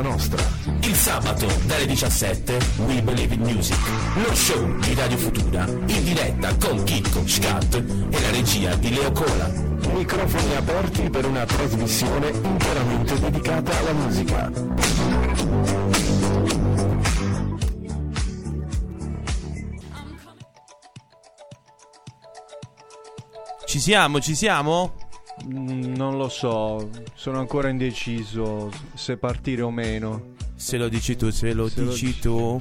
casa nostra. Il sabato dalle 17 We Believe in Music, lo show di Radio Futura, in diretta con Chicco, Scat e la regia di Leo Cola. Microfoni aperti per una trasmissione interamente dedicata alla musica. Ci siamo, ci siamo? Mm, Non lo so, sono ancora indeciso se partire o meno. Se lo dici tu, se lo Se lo dici dici- tu.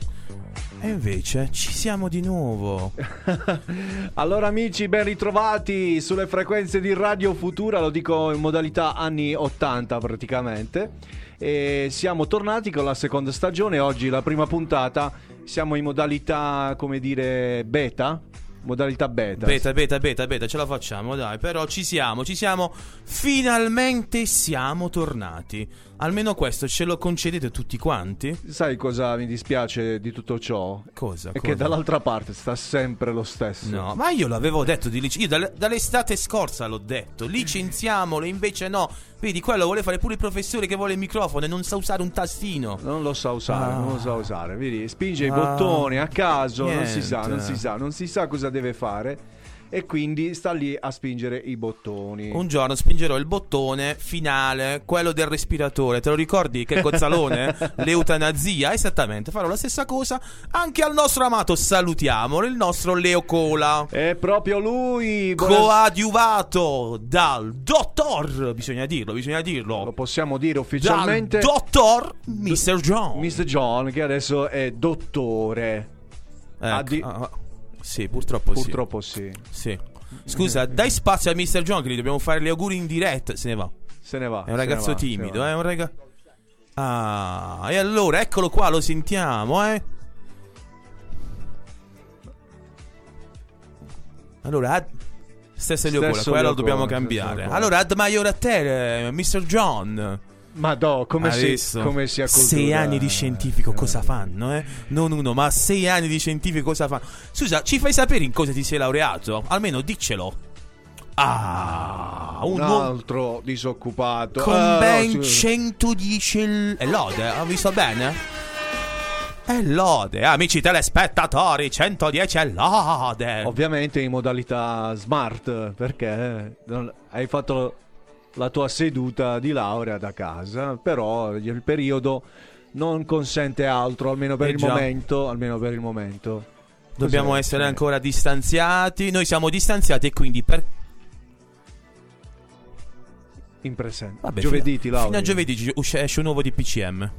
E invece ci siamo di nuovo. Allora amici, ben ritrovati sulle frequenze di Radio Futura, lo dico in modalità anni 80 praticamente. E siamo tornati con la seconda stagione, oggi la prima puntata, siamo in modalità, come dire, beta. Modalità beta. Beta, beta, beta, beta, ce la facciamo, dai. Però ci siamo, ci siamo. Finalmente siamo tornati. Almeno questo ce lo concedete tutti quanti? Sai cosa mi dispiace di tutto ciò? Cosa? È cosa? che dall'altra parte sta sempre lo stesso. No, ma io l'avevo detto di lic- Io dal- dall'estate scorsa l'ho detto. Licenziamolo, invece no. Vedi, quello vuole fare pure il professore che vuole il microfono e non sa usare un tastino. Non lo sa usare, Ah. non lo sa usare. Vedi, spinge i Ah. bottoni a caso, non si sa, Niente. non si sa, non si sa cosa deve fare. E quindi sta lì a spingere i bottoni. Un giorno spingerò il bottone finale, quello del respiratore. Te lo ricordi? Che cozzalone? L'eutanasia? Esattamente. Farò la stessa cosa anche al nostro amato, salutiamolo, il nostro Leo Cola. È proprio lui. buona- Coadiuvato dal dottor, bisogna dirlo, bisogna Lo dirlo. possiamo dire Dal ufficialmente. dottor Mr. John. Mr. John, che adesso è dottore. Ecco, Ah, di- ah, ah. Sì, purtroppo, Purtroppo sì. sì. Scusa, dai spazio a Mr. John che gli dobbiamo fare gli auguri in diretta. Se ne va. Se ne va. È un ragazzo va, timido, eh, un ragazzo. Ah, e allora eccolo qua, lo sentiamo, eh. Allora, ad... stesso Leo Cola, Stesso quello lo dobbiamo cambiare. Allora, ad maiore a te, eh, Mr. John. Ma no, come si, come si accultura- Sei anni di scientifico cosa fanno, eh? Non uno, ma sei anni di scientifico cosa fanno? Scusa, ci fai sapere in cosa ti sei laureato? Almeno diccelo. Ah, un Un uomo altro disoccupato. con Ah, no, ben sì. 110 l- e lode, ho visto bene? E lode, amici telespettatori, 110 e lode. Ovviamente in modalità smart, perché hai fatto la tua seduta di laurea da casa, però il periodo non consente altro, almeno per Eh il momento, almeno per il momento. Dobbiamo Cos'è? essere Eh, ancora distanziati. Noi siamo distanziati e quindi per in presente. Vabbè, giovedì fino, ti lauri. fino a giovedì esce un nuovo DPCM.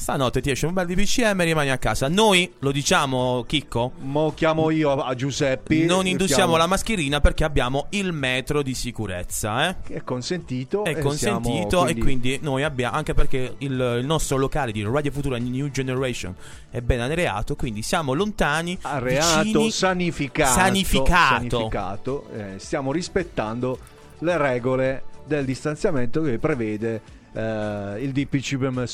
Stanotte ti esce un bel DPCM e rimani a casa. Noi, lo diciamo, Chicco, Mo chiamo io a Giuseppe. non indossiamo la mascherina perché abbiamo il metro di sicurezza, eh? È consentito. È consentito siamo, e quindi noi abbiamo, anche perché il, il nostro locale di Radio Futura New Generation è ben areato, quindi siamo lontani, Arreato, vicini, sanificato. Sanificato. sanificato. Eh, stiamo rispettando le regole del distanziamento che prevede eh, il DPCM.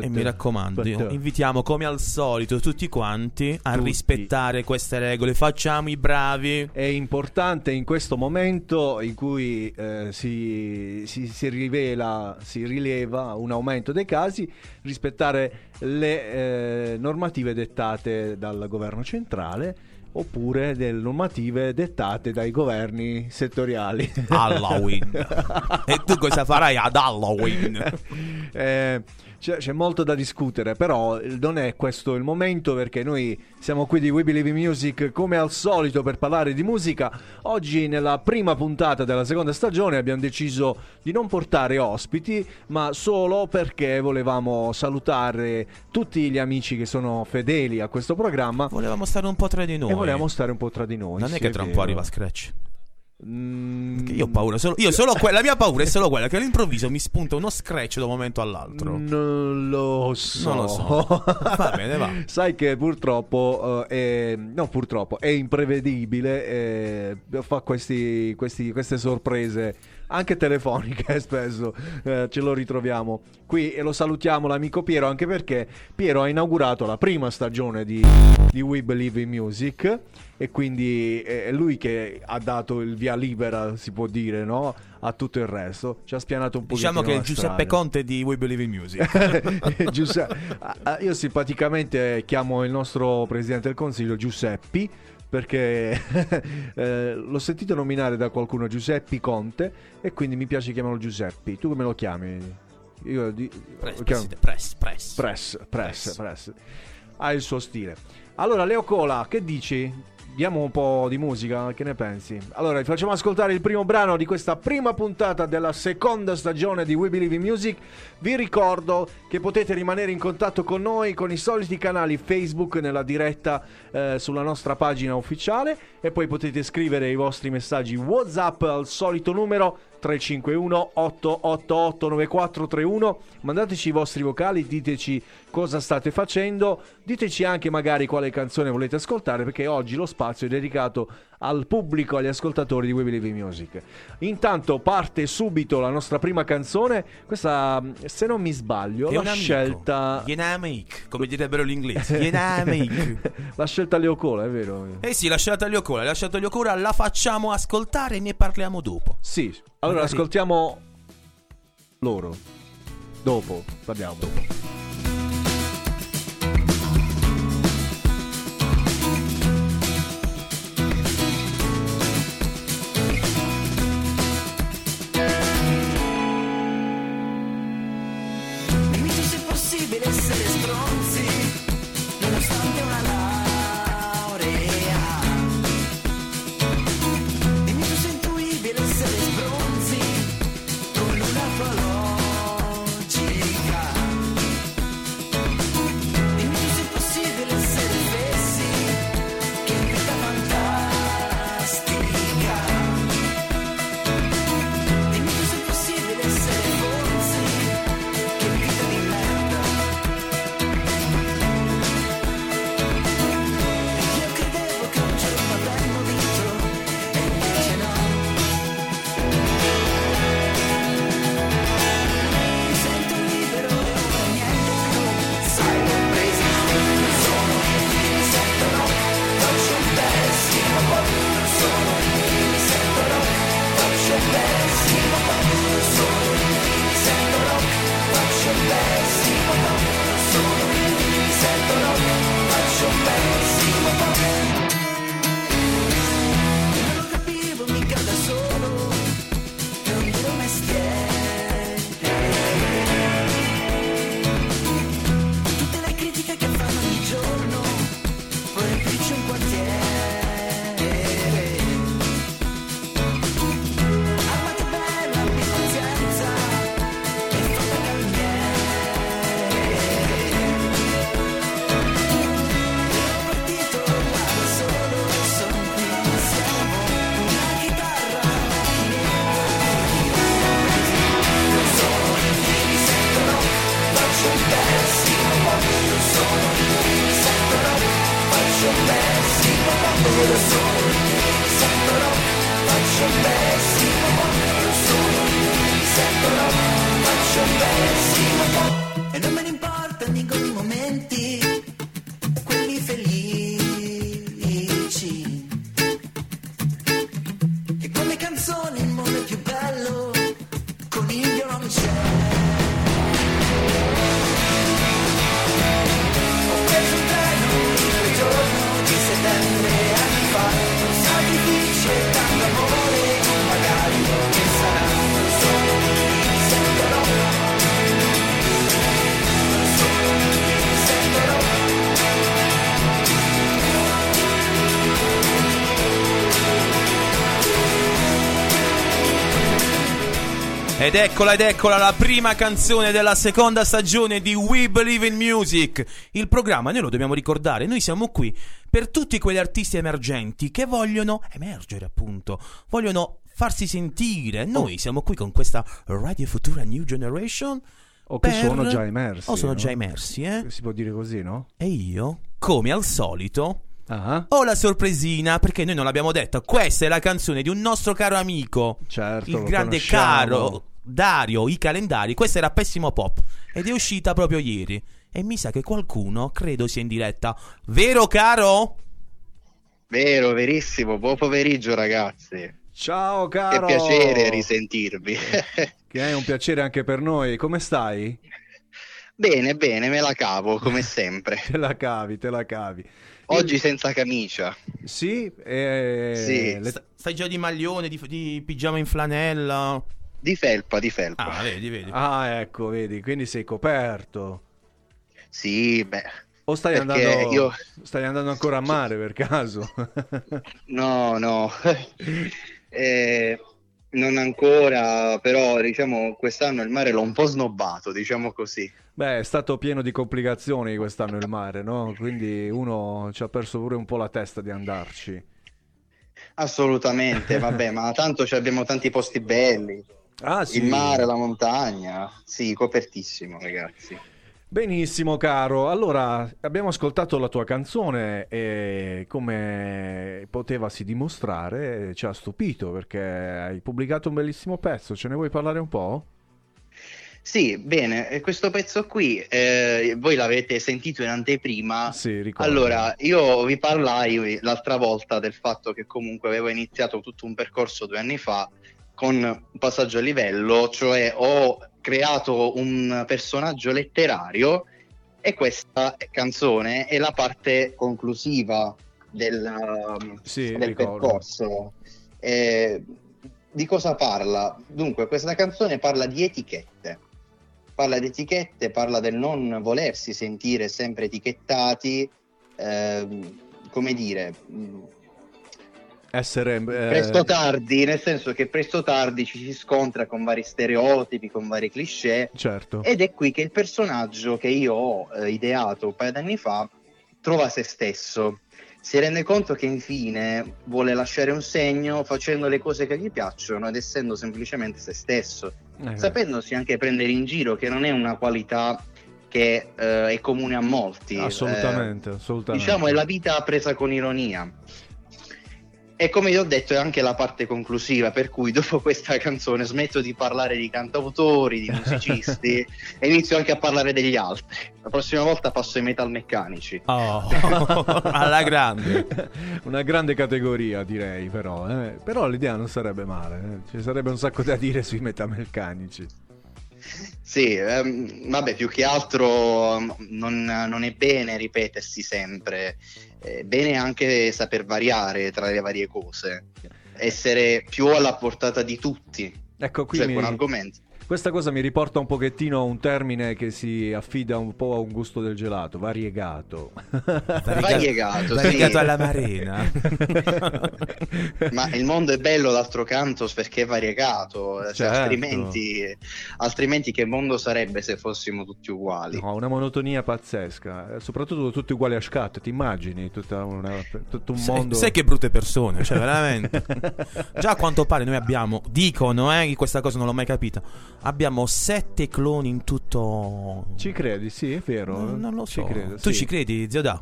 E mi raccomando, invitiamo come al solito tutti quanti a Tutti. rispettare queste regole. Facciamo i bravi. È importante in questo momento in cui eh, si, si- si rivela, si rileva un aumento dei casi, rispettare le eh, normative dettate dal governo centrale oppure delle normative dettate dai governi settoriali. Halloween. e tu cosa farai ad Halloween? Eh, c'è, c'è molto da discutere, però non è questo il momento perché noi siamo qui di We Believe in Music come al solito per parlare di musica. Oggi nella prima puntata della seconda stagione abbiamo deciso di non portare ospiti, ma solo perché volevamo salutare tutti gli amici che sono fedeli a questo programma Volevamo stare un po' tra di noi. e volevamo stare un po' tra di noi. non è sì, che tra un po' arriva Scratch. Mm, io ho paura. Solo, io solo que- la mia paura è solo quella che all'improvviso mi spunta uno scratch da un momento all'altro. Non lo so. Non lo so. Va bene, va. Sai che purtroppo eh, è, no, purtroppo è imprevedibile, eh, fa questi, questi- queste sorprese anche telefoniche spesso eh, ce lo ritroviamo qui e lo salutiamo l'amico Piero anche perché Piero ha inaugurato la prima stagione di, di We Believe in Music e quindi è lui che ha dato il via libera si può dire no? a tutto il resto ci ha spianato un po' Diciamo che è Giuseppe Conte di We Believe in Music. Giuseppe, io simpaticamente chiamo il nostro presidente del consiglio Giuseppi perché eh, l'ho sentito nominare da qualcuno Giuseppe Conte e quindi mi piace chiamarlo Giuseppe. Tu come lo chiami? Io di, press, lo chiamo... press, press, press, press, press. Ha il suo stile. Allora, Leo Cola, che dici? Diamo un po' di musica, che ne pensi? Allora, vi facciamo ascoltare il primo brano di questa prima puntata della seconda stagione di We Believe in Music. Vi ricordo che potete rimanere in contatto con noi con i soliti canali Facebook nella diretta eh, sulla nostra pagina ufficiale e poi potete scrivere i vostri messaggi WhatsApp al solito numero 351 888 9431 mandateci i vostri vocali diteci cosa state facendo diteci anche magari quale canzone volete ascoltare perché oggi lo spazio è dedicato al pubblico agli ascoltatori di We Believe in Music. Intanto parte subito la nostra prima canzone. Questa se non mi sbaglio è la scelta Dynamic come direbbero gli inglesi. Dynamic la scelta Leocola è vero? Eh sì la scelta Leocola la scelta Leocola la facciamo ascoltare e ne parliamo dopo. Sì allora Magari. ascoltiamo loro. Dopo, parliamo. dopo. Ed eccola ed eccola la prima canzone della seconda stagione di We Believe in Music. Il programma, noi lo dobbiamo ricordare, noi siamo qui per tutti quegli artisti emergenti che vogliono emergere appunto, vogliono farsi sentire. Noi oh. siamo qui con questa Radio Futura New Generation. O che per... sono già emersi. O sono no? già emersi, eh? Si può dire così, no? E io, come al solito, Ah, Ho la sorpresina perché noi non l'abbiamo detto. Questa è la canzone di un nostro caro amico, certo. il grande conosciamo. caro Dario, i calendari. Questa era Pessimo Pop ed è uscita proprio ieri. E mi sa che qualcuno credo sia in diretta. Vero caro? Vero, verissimo. Buon pomeriggio, ragazzi. Ciao Che caro. piacere risentirvi. Che è un piacere anche per noi. Come stai? bene, bene, me la cavo come sempre. Te la cavi, te la cavi. Oggi senza camicia. Sì, eh, Sì. le- Sta- Stai già di maglione, di, di pigiama in flanella? Di felpa, di felpa. Ah, vedi, vedi. Ah, ecco, vedi, quindi sei coperto. Sì, beh. O stai andando, io- stai andando ancora a mare per caso? No, no. Eh, non ancora, però diciamo quest'anno il mare l'ho un po' snobbato, diciamo così. Beh, è stato pieno di complicazioni quest'anno il mare, no? Quindi uno ci ha perso pure un po' la testa di andarci. Assolutamente, vabbè, ma tanto ci abbiamo tanti posti belli. Ah, sì. Il mare, la montagna. Sì, copertissimo, ragazzi. Benissimo, caro. Allora, abbiamo ascoltato la tua canzone e come potevasi dimostrare ci ha stupito perché hai pubblicato un bellissimo pezzo. Ce ne vuoi parlare un po'? Sì, bene, questo pezzo qui, eh, voi l'avete sentito in anteprima. Sì, ricordo. Allora, io vi parlai l'altra volta del fatto che comunque avevo iniziato tutto un percorso due anni fa con un passaggio a livello, cioè ho creato un personaggio letterario e questa canzone è la parte conclusiva del, um, Sì, del ricordo. percorso. Eh, di cosa parla? Dunque, questa canzone parla di etichette. Parla di etichette, parla del non volersi sentire sempre etichettati, ehm, come dire, Essere... eh, presto tardi, nel senso che presto tardi ci si scontra con vari stereotipi, con vari cliché, Certo. ed è qui che il personaggio che io ho eh, ideato un paio d'anni fa trova se stesso. Si rende conto che infine vuole lasciare un segno facendo le cose che gli piacciono ed essendo semplicemente se stesso, Eh, sapendosi anche prendere in giro, che non è una qualità che eh, è comune a molti. Assolutamente, Eh, assolutamente. diciamo è la vita presa con ironia. E come vi ho detto è anche la parte conclusiva, per cui dopo questa canzone smetto di parlare di cantautori, di musicisti e inizio anche a parlare degli altri. La prossima volta passo ai metal meccanici. Oh, alla grande. Una grande categoria, direi, però. eh. Però l'idea non sarebbe male. eh. Ci sarebbe un sacco da dire sui metameccanici. Sì, ehm, vabbè, più che altro um, non, non è bene ripetersi sempre, è bene anche saper variare tra le varie cose, essere più alla portata di tutti, Ecco, qui cioè mi-. Questa cosa mi riporta un pochettino a un termine che si affida un po' a un gusto del gelato, variegato. Variegato, sì. Variegato alla marena. Ma il mondo è bello d'altro canto perché è variegato, cioè, Certo. altrimenti, altrimenti che mondo sarebbe se fossimo tutti uguali? No, una monotonia pazzesca, eh, soprattutto tutti uguali a scatto, ti immagini tutta una- tutto un Sai, mondo... sai che brutte persone, cioè veramente. Già a quanto pare noi abbiamo, dicono, eh, che questa cosa non l'ho mai capita. Abbiamo sette cloni in tutto. Ci credi? Sì, è vero. Non, non lo Ci so. credo, tu sì. ci credi, zio Da?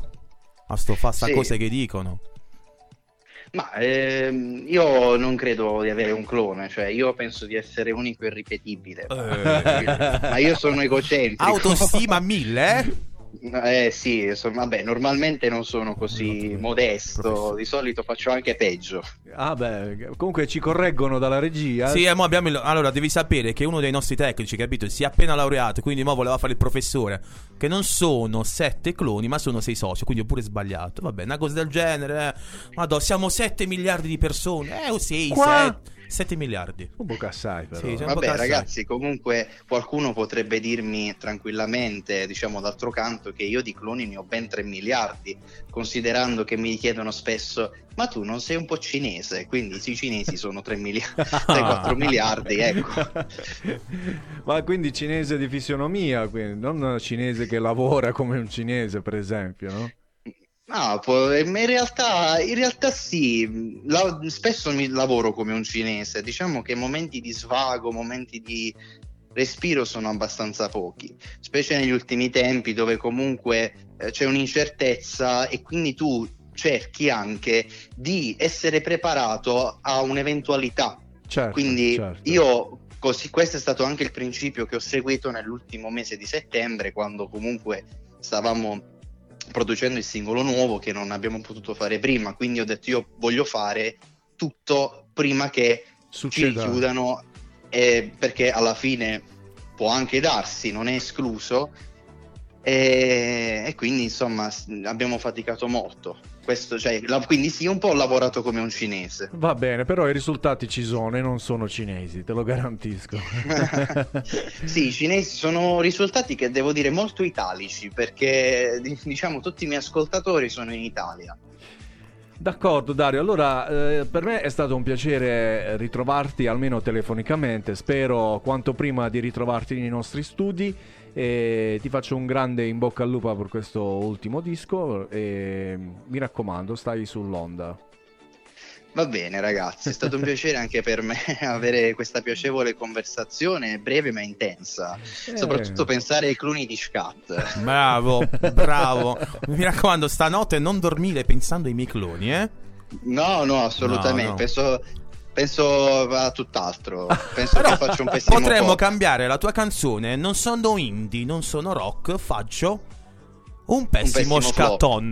A sto fa sta Sì. cose che dicono. Ma ehm, io non credo di avere un clone, cioè io penso di essere unico e irripetibile. Eh. Ma io sono egocentrico. Autostima mille, eh? Eh sì, insomma, vabbè, normalmente non sono così No, modesto, professore. di solito faccio anche peggio. Ah beh, comunque ci correggono dalla regia. Sì, eh, mo abbiamo il- allora devi sapere che uno dei nostri tecnici, capito, si è appena laureato, quindi mo voleva fare il professore. Che non sono sette cloni, ma sono sei soci, quindi ho pure sbagliato. Vabbè, una cosa del genere. Eh. Madò, siamo 7 miliardi di persone. Eh, o sì, Qua? 7 miliardi. Un po' assai però. Sì, Vabbè, cazzate. ragazzi, comunque qualcuno potrebbe dirmi tranquillamente, diciamo d'altro canto, che io di cloni ne ho ben 3 miliardi, considerando che mi chiedono spesso, ma tu non sei un po' cinese? Quindi sì, i cinesi sono 3 miliardi, 3-4 miliardi, ecco. Ma quindi cinese di fisionomia, quindi, non cinese che lavora come un cinese, per esempio, no? No, in realtà, in realtà sì, la- spesso mi lavoro come un cinese, diciamo che momenti di svago, momenti di respiro sono abbastanza pochi, specie negli ultimi tempi dove comunque eh, c'è un'incertezza e quindi tu cerchi anche di essere preparato a un'eventualità. Certo, Quindi certo. io così questo è stato anche il principio che ho seguito nell'ultimo mese di settembre quando comunque stavamo producendo il singolo nuovo che non abbiamo potuto fare prima, quindi ho detto io voglio fare tutto prima che ci Succeda. richiudano eh, perché alla fine può anche darsi, non è escluso e, e quindi insomma abbiamo faticato molto. Questo, cioè, la- quindi sì, un po' ho lavorato come un cinese. Va bene, però i risultati ci sono e non sono cinesi, te lo garantisco. sì, i cinesi sono risultati che devo dire molto italici perché di- diciamo tutti i miei ascoltatori sono in Italia. D'accordo Dario, allora eh, per me è stato un piacere ritrovarti almeno telefonicamente, spero quanto prima di ritrovarti nei nostri studi e ti faccio un grande in bocca al lupo per questo ultimo disco e mi raccomando stai sull'onda. Va bene ragazzi, è stato un piacere anche per me avere questa piacevole conversazione breve ma intensa, Eh. soprattutto pensare ai cluni di Scat. Bravo, bravo. Mi raccomando, stanotte non dormire pensando ai miei cloni, eh? No, no, assolutamente, No, no. Penso, penso a tutt'altro, penso che faccio un pessimo Potremmo pop. cambiare la tua canzone. Non sono indie, non sono rock. Faccio un pessimo, pessimo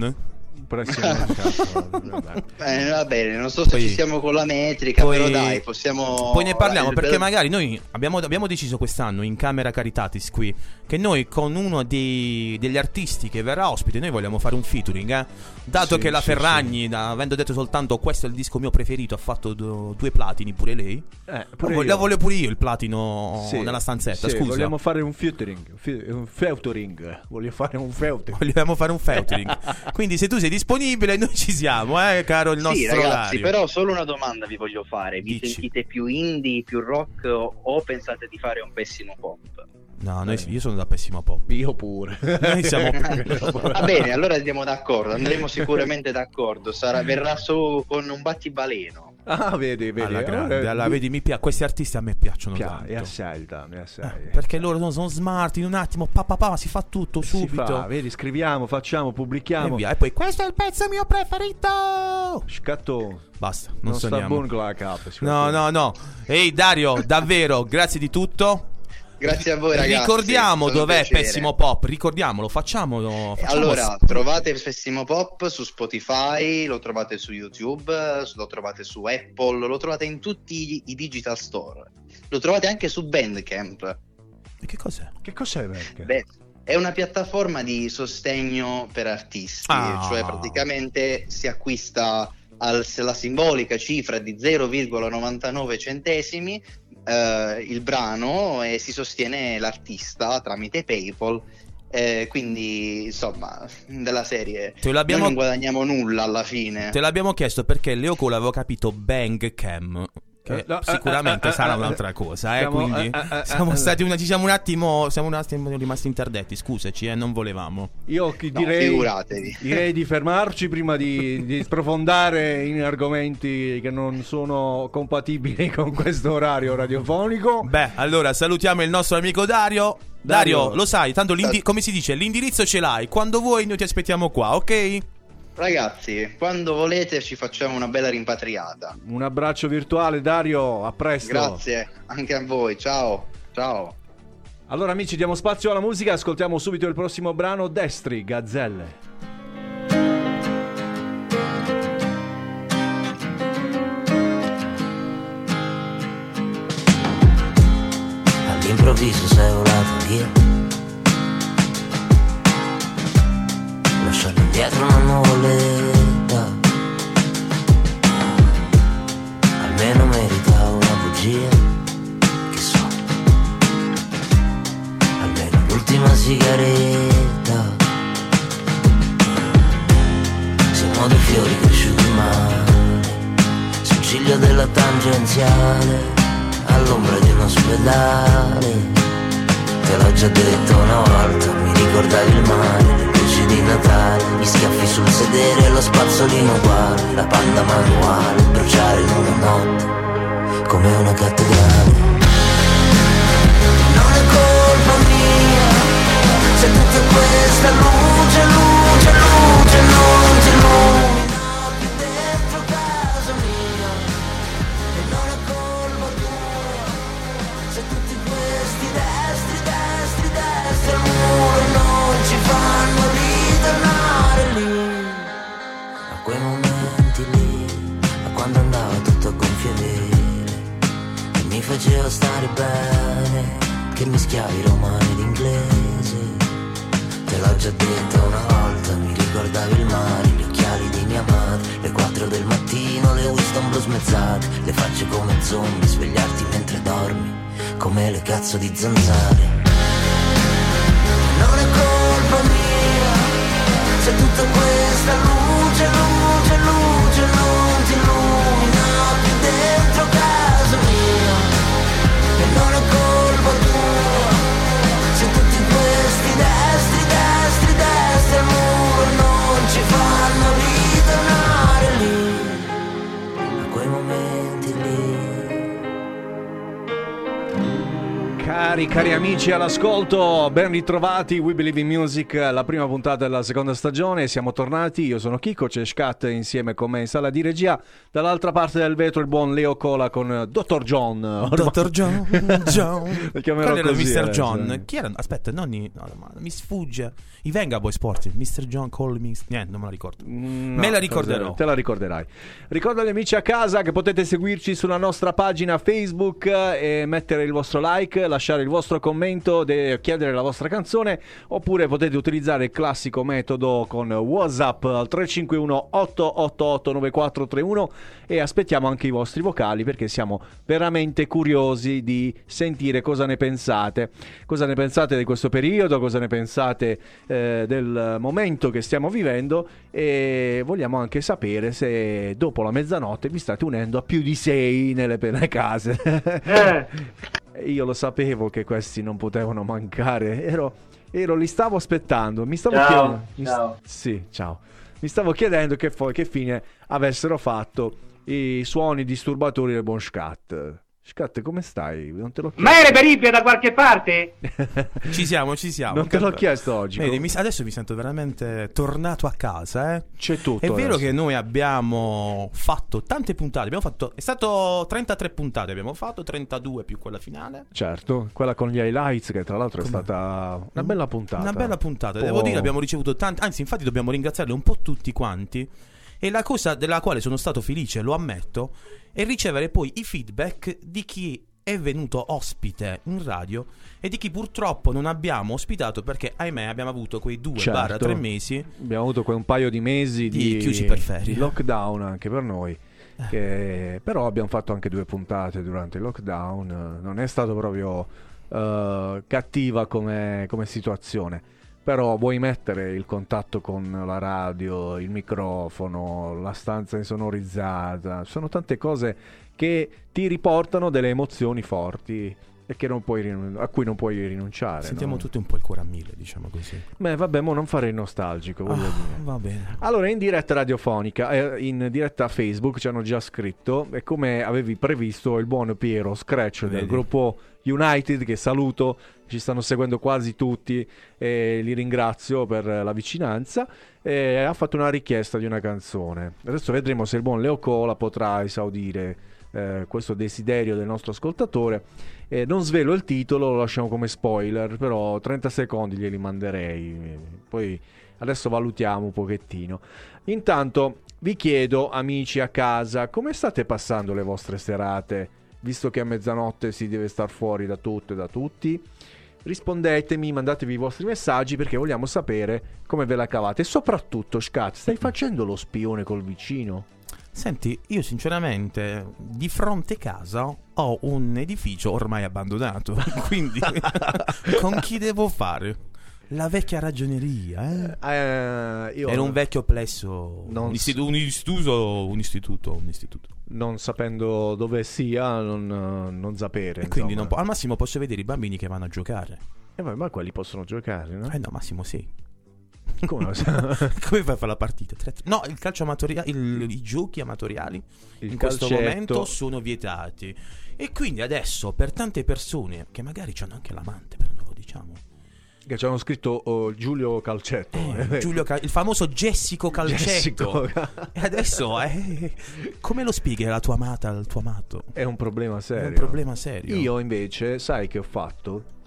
flop. Prossimo. Eh, va bene, non so se Poi- ci siamo con la metrica, poi- però dai, possiamo... Poi ne parliamo perché magari noi abbiamo, abbiamo deciso quest'anno in Camera Caritatis qui che noi con uno dei- degli artisti che verrà ospite noi vogliamo fare un featuring, eh? Dato Sì, che la sì, Ferragni, da- avendo detto soltanto questo è il disco mio preferito, ha fatto do- due platini pure lei. Eh, La pure voglio, voglio pure io il platino Sì, nella stanzetta, sì, scusa. Vogliamo fare un featuring, un fe- un featuring, voglio fare un featuring. Vogliamo fare un featuring. Quindi se tu sei disponibile noi ci siamo, eh, caro il nostro Sì, ragazzi, orario. però solo una domanda vi voglio fare. Vi Dici. sentite più indie, più rock o pensate di fare un pessimo pop? No, noi- io sono da pessimo pop. Io pure. Noi siamo Va bene, allora andiamo d'accordo, andremo sicuramente d'accordo. Sarà, verrà su con un battibaleno. Ah, vedi, vedi. alla grande. allora, Alla, vedi, mi pia- questi artisti a me piacciono Pia- tanto. e assalta, e assai. Eh, Perché loro sono, sono smart in un attimo, pa, pa, pa, si fa tutto si subito. fa, vedi, scriviamo, facciamo, e pubblichiamo. via. E poi questo è il pezzo mio preferito. Scatto. Basta, non, Non sta suoniamo. buon con la cap, scatto. No, no, no. Ehi Dario, davvero, grazie di tutto. Grazie a voi ragazzi. Ricordiamo dov'è. Pessimo Pop, ricordiamolo, facciamolo. facciamo Allora, trovate Pessimo Pop su Spotify, lo trovate su YouTube, lo trovate su Apple, lo trovate in tutti i- i digital store. Lo trovate anche su Bandcamp. E che cos'è? Che cos'è, perché? Beh, è una piattaforma di sostegno per artisti, Ah. cioè praticamente si acquista al- la simbolica cifra di 0,99 centesimi eh, il brano e si sostiene l'artista tramite PayPal. Eh, quindi insomma della serie Te l'abbiamo- noi non guadagniamo nulla alla fine Te l'abbiamo chiesto perché Leo Cole aveva capito Bang Cam. Che Eh, no, sicuramente eh, eh, sarà eh, un'altra cosa, eh, siamo- quindi eh, eh, eh, siamo eh, stati una, ci siamo un attimo siamo un attimo rimasti interdetti, scusaci, eh, non volevamo. Io chi No, direi, figuratevi. direi di fermarci prima di, di sprofondare in argomenti che non sono compatibili con questo orario radiofonico. Beh, allora salutiamo il nostro amico Dario. Dario, Dario. lo sai, tanto come si dice, l'indirizzo ce l'hai. Quando vuoi noi ti aspettiamo qua, ok? Ragazzi quando volete ci facciamo una bella rimpatriata Un abbraccio virtuale, Dario. A presto. grazie anche a voi ciao ciao Allora, amici, diamo spazio alla musica. Ascoltiamo subito il prossimo brano: Destri, Gazzelle. All'improvviso sei volato via Indietro una nuvoletta Almeno meritavo una bugia Che so. Almeno l'ultima sigaretta. Siamo dei fiori cresciuti male Sul ciglio della tangenziale All'ombra di un ospedale Te l'ho già detto una volta Mi ricordavi il mare, Natale Gli schiaffi sul sedere, lo spazzolino uguale La panda manuale, bruciare in una notte Come una cattedrale. Non è colpa mia Se tutta questa luce, luce, luce non faceva stare bene che mischiavi romano ed inglese. Te l'ho già detto una volta, mi ricordavi il mare, gli occhiali di mia madre, le 4 del mattino, le Winston blu smezzate, le facce come zombie, svegliarti mentre dormi, come le cazzo di zanzare. Non è colpa mia, se tutta questa luce, luce, luce E non Cari, cari amici all'ascolto, ben ritrovati, We Believe in Music, la prima puntata della seconda stagione, siamo tornati, io sono Chico, c'è Scat insieme con me in sala di regia, dall'altra parte del vetro il buon Leo Cola con Dr. John. Dottor John, John. Lo chiamerò era così Mr. adesso. John? Chi erano? Aspetta, non i- no, mi sfugge. I Venga Boy Sport. Mr. John Call me. Niente, non me la ricordo. Mm, Me no, la ricorderò. Te la ricorderai. Ricordo agli amici a casa che potete seguirci sulla nostra pagina Facebook eh, e mettere il vostro like, lasciare il vostro commento, de- chiedere la vostra canzone oppure potete utilizzare il classico metodo con WhatsApp al 351 888 9431 e aspettiamo anche i vostri vocali perché siamo veramente curiosi di sentire cosa ne pensate. Cosa ne pensate di questo periodo, cosa ne pensate eh, del momento che stiamo vivendo e vogliamo anche sapere se dopo la mezzanotte vi state unendo a più di sei nelle, nelle case. Io lo sapevo che questi non potevano mancare, ero, ero- li stavo aspettando, mi stavo Ciao, chiedendo... mi ciao. sì, ciao. Mi stavo chiedendo che, poi, che fine avessero fatto i suoni disturbatori del Scat. Scat, come stai? Non te l'ho chiesto. Ma è reperibile da qualche parte? Ci siamo, ci siamo. Non te l'ho chiesto oggi. Vedi, mi- adesso mi sento veramente tornato a casa, eh. C'è tutto. È vero adesso. che noi abbiamo fatto tante puntate. Abbiamo fatto. È stato 33 puntate. Abbiamo fatto 32 più quella finale. Certo, quella con gli highlights che tra l'altro è stata una bella puntata. Una bella puntata. Un po'- Devo dire, abbiamo ricevuto tanti. Anzi, infatti, dobbiamo ringraziarli un po' tutti quanti. E la cosa della quale sono stato felice, lo ammetto, è ricevere poi i feedback di chi è venuto ospite in radio e di chi purtroppo non abbiamo ospitato perché, ahimè, abbiamo avuto quei due Certo. barra tre mesi. Abbiamo avuto quei un paio di mesi Di di, chiusi per ferie. lockdown anche per noi. che- Però abbiamo fatto anche due puntate durante il lockdown. Non è stato proprio eh, cattiva come, come situazione. Però vuoi mettere il contatto con la radio, il microfono, la stanza insonorizzata, sono tante cose che ti riportano delle emozioni forti e che non puoi rinun- a cui non puoi rinunciare. Sentiamo no? tutti un po' il cuore a mille, diciamo così. Beh, vabbè, mo non fare il nostalgico, voglio Ah, dire. va bene. Allora, in diretta radiofonica, eh, in diretta Facebook ci hanno già scritto e come avevi previsto il buon Piero Scratch del Vedi. gruppo United, che saluto, ci stanno seguendo quasi tutti e li ringrazio per la vicinanza, ha fatto una richiesta di una canzone. Adesso vedremo se il buon Leo Cola potrà esaudire eh, questo desiderio del nostro ascoltatore. Eh, non svelo il titolo, lo lasciamo come spoiler, però 30 secondi glieli manderei. Poi adesso valutiamo un pochettino. Intanto vi chiedo, amici a casa, come state passando le vostre serate, visto che a mezzanotte si deve star fuori da tutto e da tutti? Rispondetemi, mandatevi i vostri messaggi perché vogliamo sapere come ve la cavate. E soprattutto, Scat, stai facendo lo spione col vicino? Senti, io sinceramente di fronte casa ho un edificio ormai abbandonato, quindi con chi devo fare? La vecchia ragioneria, eh? Eh, io Era un vecchio plesso, Non un, s- istitu- un istituto, un istituto, un istituto. non sapendo dove sia, non, non sapere. E quindi non po- al massimo posso vedere i bambini che vanno a giocare. Eh, ma, quelli possono giocare, no? Eh no, massimo sì. Come? Come fai a fare la partita? No, il calcio amatoriale, i giochi amatoriali Il in questo calcetto. momento sono vietati. E quindi adesso per tante persone che magari hanno anche l'amante, però non lo diciamo. Che ci hanno scritto oh, Giulio Calcetto. Eh, Giulio Cal- il famoso Jessico Calcetto. Jessico. E adesso eh, come lo spieghi alla tua amata, al tuo amato? È un problema serio. È un problema serio. Io invece, sai che ho fatto?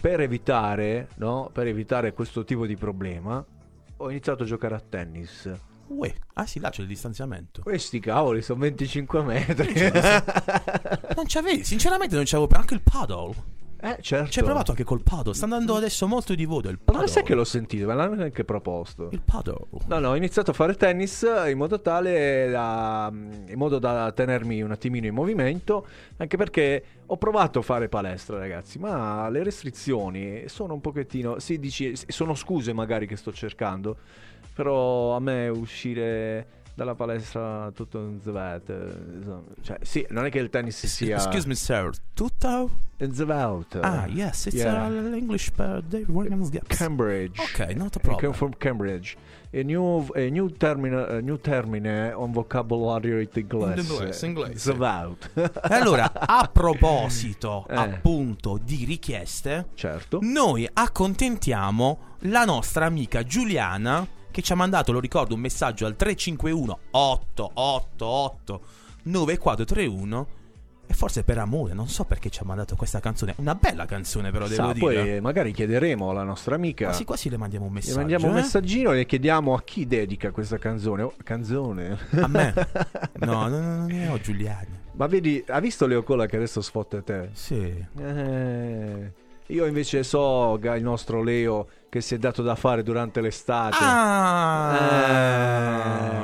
Per evitare, no? Per evitare questo tipo di problema, ho iniziato a giocare a tennis. Uè, ah sì, là c'è il distanziamento. Questi cavoli sono 25 metri. Non c'avevi, sinceramente non c'avevo anche il paddle. Eh, certo. Ci hai provato anche col paddle. Sta andando adesso molto di voto il Ma paddle. sai che l'ho sentito, me l'hanno anche proposto. Il paddle. No, no, ho iniziato a fare tennis in modo tale da, in modo da tenermi un attimino in movimento, anche perché ho provato a fare palestra, ragazzi, ma le restrizioni sono un pochettino, si dici, sono scuse magari che sto cercando, però a me uscire dalla palestra tutto in insomma, cioè, sì, non è che il tennis sia Excuse me, sir. Tutto? in svet. Ah, yes, it's Yeah. uh, English per Dave Williams Gaps. Cambridge. Ok, not a problem. come from Cambridge. A new, a new, termine, a new termine on vocabolario inglese. Inglese, inglese. Survive. E allora, a proposito Eh. appunto di richieste, certo. noi accontentiamo la nostra amica Giuliana che ci ha mandato, lo ricordo, un messaggio al 351 888 9431 e forse per amore, non so perché ci ha mandato questa canzone, una bella canzone però devo Sa, dire. poi eh, magari chiederemo alla nostra amica. Quasi quasi le mandiamo un messaggio. mandiamo un eh? messaggino e chiediamo a chi dedica questa canzone. Oh, canzone? A me? No, no, no, non ne ho Giuliana. Ma vedi, ha visto Leo Cola che adesso sfotte te? Sì. Eh, io invece so il nostro Leo che si è dato da fare durante l'estate. Ah!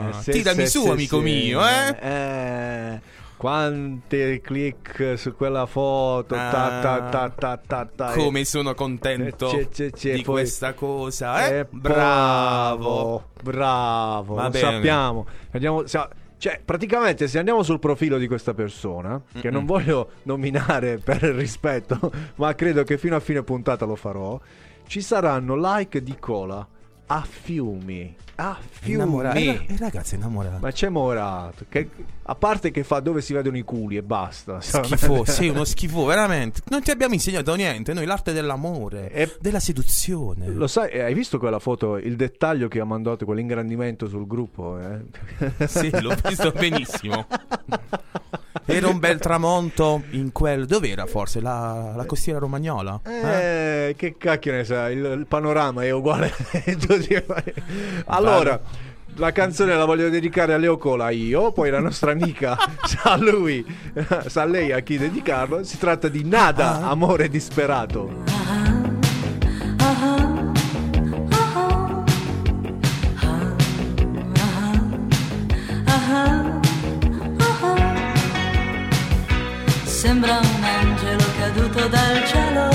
Eh, sì, Tirami sì, su, sì, amico mio, eh? Eh, quante click su quella foto. ta, ta, ta, ta, ta, ta, Come sono contento C'è, c'è, c'è, di poi- questa cosa, eh? Eh, Bravo. bravo. Va bene. sappiamo. Andiamo, sa- cioè, praticamente, se andiamo sul profilo di questa persona, che non voglio nominare per rispetto, ma credo che fino a fine puntata lo farò, ci saranno like di cola a fiumi. A fiumi. Innamora- eh, eh, ragazzi, innamorato. Ma c'è morato. Che, a parte che fa dove si vedono i culi e basta. Schifo, sei uno schifo, veramente. Non ti abbiamo insegnato niente. Noi l'arte dell'amore, E- della seduzione. Lo sai, eh, hai visto quella foto, il dettaglio che ha mandato, quell'ingrandimento sul gruppo? Eh? Sì, l'ho visto benissimo. Era un bel tramonto in quel. Dov'era forse? La, la costiera romagnola? Eh, che cacchio ne sa, il, il panorama è uguale. allora, la canzone la voglio dedicare a Leo Cola io, poi la nostra amica sa lui, sa lei a chi dedicarlo. Si tratta di Nada, amore disperato. Sembra un angelo caduto dal cielo,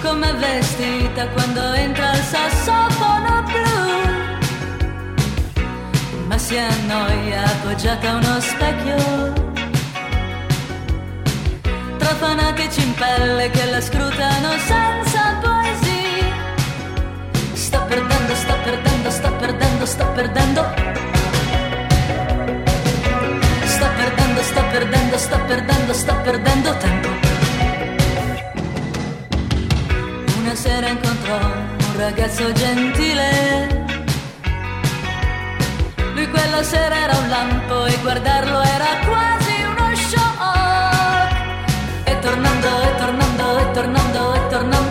come vestita quando entra il sassofono blu, ma si annoia appoggiata a uno specchio, tra fanatici in pelle che la scrutano senza poesia. Sto perdendo, sto perdendo, sto perdendo, sto perdendo. Perdendo, sto perdendo, sto perdendo tempo. Una sera incontrò un ragazzo gentile. Lui quella sera era un lampo e guardarlo era quasi uno shock. E tornando, e tornando, e tornando, e tornando.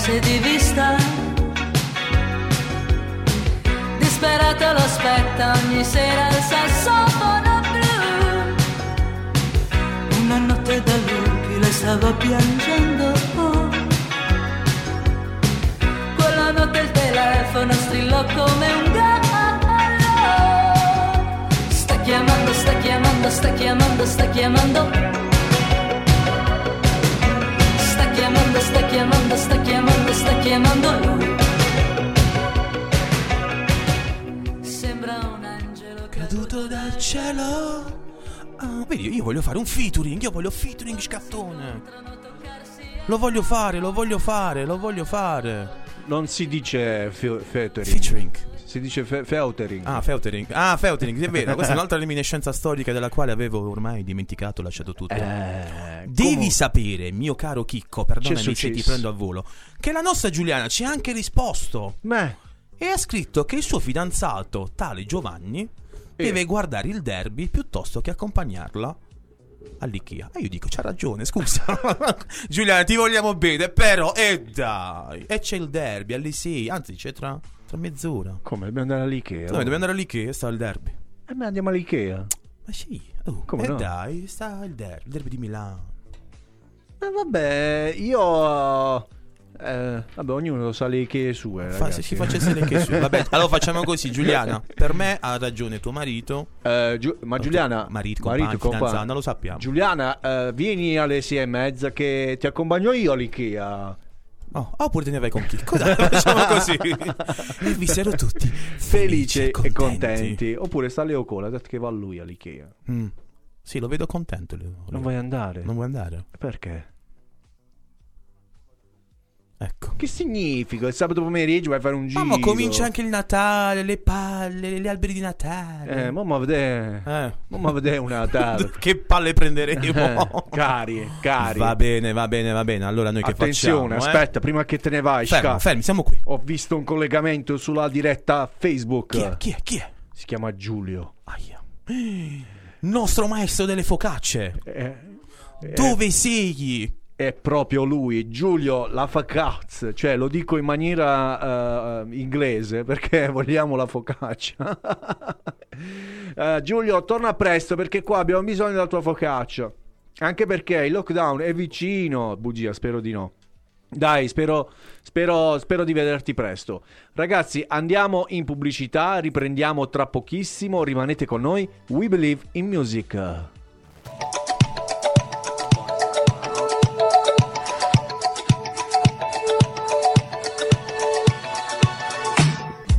Perse di vista. Disperato lo aspetta ogni sera il sassofono blu. Una notte da lupi le stava piangendo. Quella notte il telefono strillò come un gallo. Sta chiamando, sta chiamando, sta chiamando, sta chiamando. Sta chiamando, sta chiamando, sta chiamando, sta chiamando lui. Sembra un angelo Caduto dal cielo. Ah, vedi, io voglio fare un featuring, io voglio featuring scattone. Lo voglio fare, lo voglio fare, lo voglio fare. Non si dice fe- featuring. Featuring. Si dice fe- feutering. Ah, featuring. Ah, featuring, è vero. Questa è un'altra reminiscenza storica della quale avevo ormai dimenticato, lasciato tutto. Eh, Devi come- sapere, mio caro Chicco, perdonami se ti prendo a volo, che la nostra Giuliana ci ha anche risposto Beh, e ha scritto che il suo fidanzato, tale Giovanni, deve guardare il derby piuttosto che accompagnarla all'Ikea. E io dico, c'ha ragione, scusa. Giuliana, ti vogliamo bene, però, e dai, e c'è il derby alle 6, anzi c'è tra, tra mezz'ora. come? Dobbiamo andare all'Ikea? Noi dobbiamo andare all'Ikea, sta il derby. Eh, ma andiamo all'Ikea. Ma sì, oh, Come e no? dai, sta il derby, il derby di Milano. Eh, vabbè, io... eh, vabbè, ognuno sa le Ikea sue, Fa- se si facesse le che su. Vabbè, allora facciamo così, Giuliana. Per me ha ragione tuo marito. Eh, Giu- ma Giuliana... Marito, compagno, compagno. fidanzato, non lo sappiamo. Giuliana, eh, vieni alle sei e mezza che ti accompagno io all'Ikea. Oh, oppure te ne vai con Chicco. Dai, facciamo così. e vissero tutti Felici e contenti. Oppure sta Leo Cola, ha detto che va lui all'Ikea. Mm. Sì, lo vedo contento. Leo. Non vuoi andare? Non vuoi andare? Perché? Ecco. Che significa? Il sabato pomeriggio vai a fare un giro. Mamma, comincia anche il Natale, le palle, gli alberi di Natale. Eh, mamma vedere. Eh. Mamma vedere una Natale. che palle prenderemo? Eh, cari, cari. Va bene, va bene, va bene. Allora noi che Attenzione, facciamo? eh? aspetta, prima che te ne vai, Fermi, fermi, siamo qui. Ho visto un collegamento sulla diretta Facebook. Chi è? Chi è? Chi è? Si chiama Giulio. Aia. Nostro maestro delle focacce. Eh, eh, Dove sei? È proprio lui, Giulio la facaz, cioè lo dico in maniera eh, inglese perché vogliamo la focaccia. Eh, Giulio, torna presto perché qua abbiamo bisogno della tua focaccia. Anche perché il lockdown è vicino. Bugia, spero di no. Dai, spero, spero, spero di vederti presto. Ragazzi, andiamo in pubblicità, riprendiamo tra pochissimo. Rimanete con noi. We believe in music.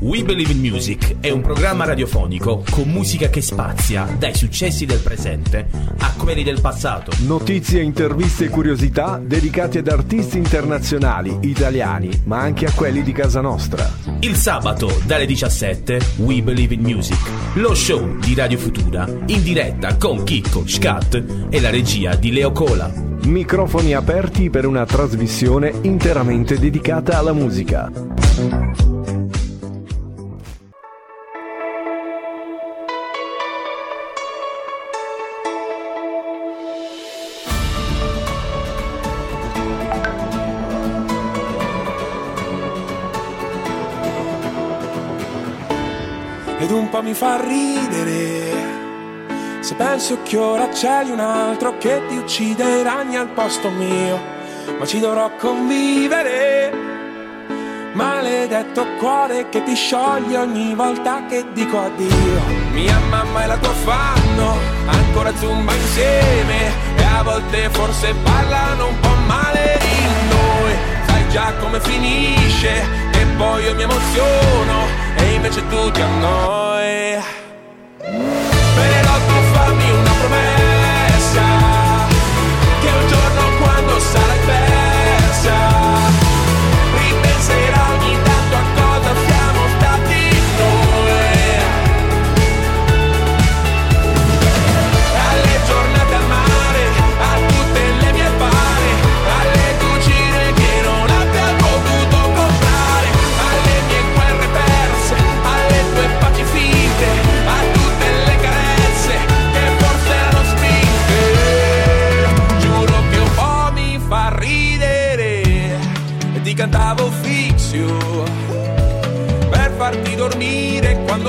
We Believe in Music è un programma radiofonico con musica che spazia dai successi del presente a quelli del passato. Notizie, interviste e curiosità dedicate ad artisti internazionali, italiani, ma anche a quelli di casa nostra. Il sabato dalle 17 We Believe in Music, lo show di Radio Futura in diretta con Chicco, Scat e la regia di Leo Cola. Microfoni aperti per una trasmissione interamente dedicata alla musica. Ed un po' mi fa ridere. Se penso che ora c'è un altro che ti uccide i ragni al posto mio, ma ci dovrò convivere. Maledetto cuore che ti scioglie ogni volta che dico addio. Mia mamma e la tua fanno ancora zumba insieme e a volte forse parlano un po' male di noi. Sai già come finisce e poi io mi emoziono e invece tu ti annoi.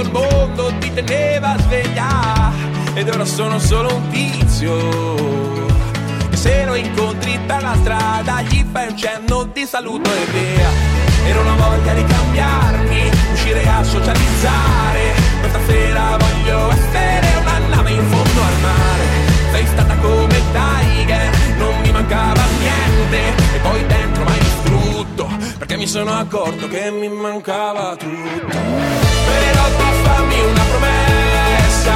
Il mondo ti teneva sveglia ed ora sono solo un tizio. E se lo incontri per la strada gli fai un cenno di saluto e via. E non ho voglia di cambiarmi uscire a socializzare. Questa sera voglio essere una nave in fondo al mare. Sei stata come Tiger, non mi mancava niente. E poi dentro m'hai distrutto Perché mi sono accorto che mi mancava tutto Una promessa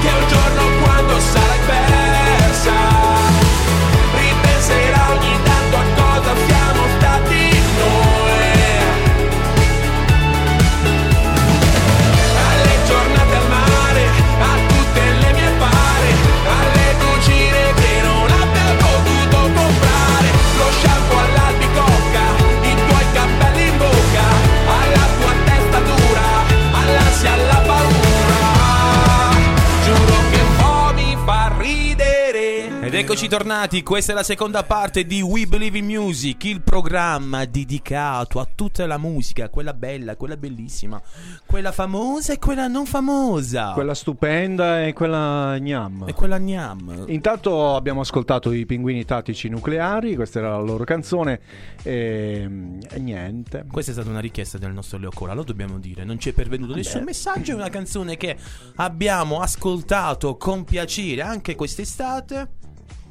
Che un giorno quando sarai persa eccoci tornati, questa è la seconda parte di We Believe in Music, il programma dedicato a tutta la musica, quella bella, quella bellissima, quella famosa e quella non famosa. Quella stupenda e quella gnam. E quella gnam. Intanto abbiamo ascoltato i pinguini tattici nucleari, questa era la loro canzone e, e niente. Questa è stata una richiesta del nostro Leo Cola, lo dobbiamo dire, non ci è pervenuto nessun messaggio, è una canzone che abbiamo ascoltato con piacere anche quest'estate.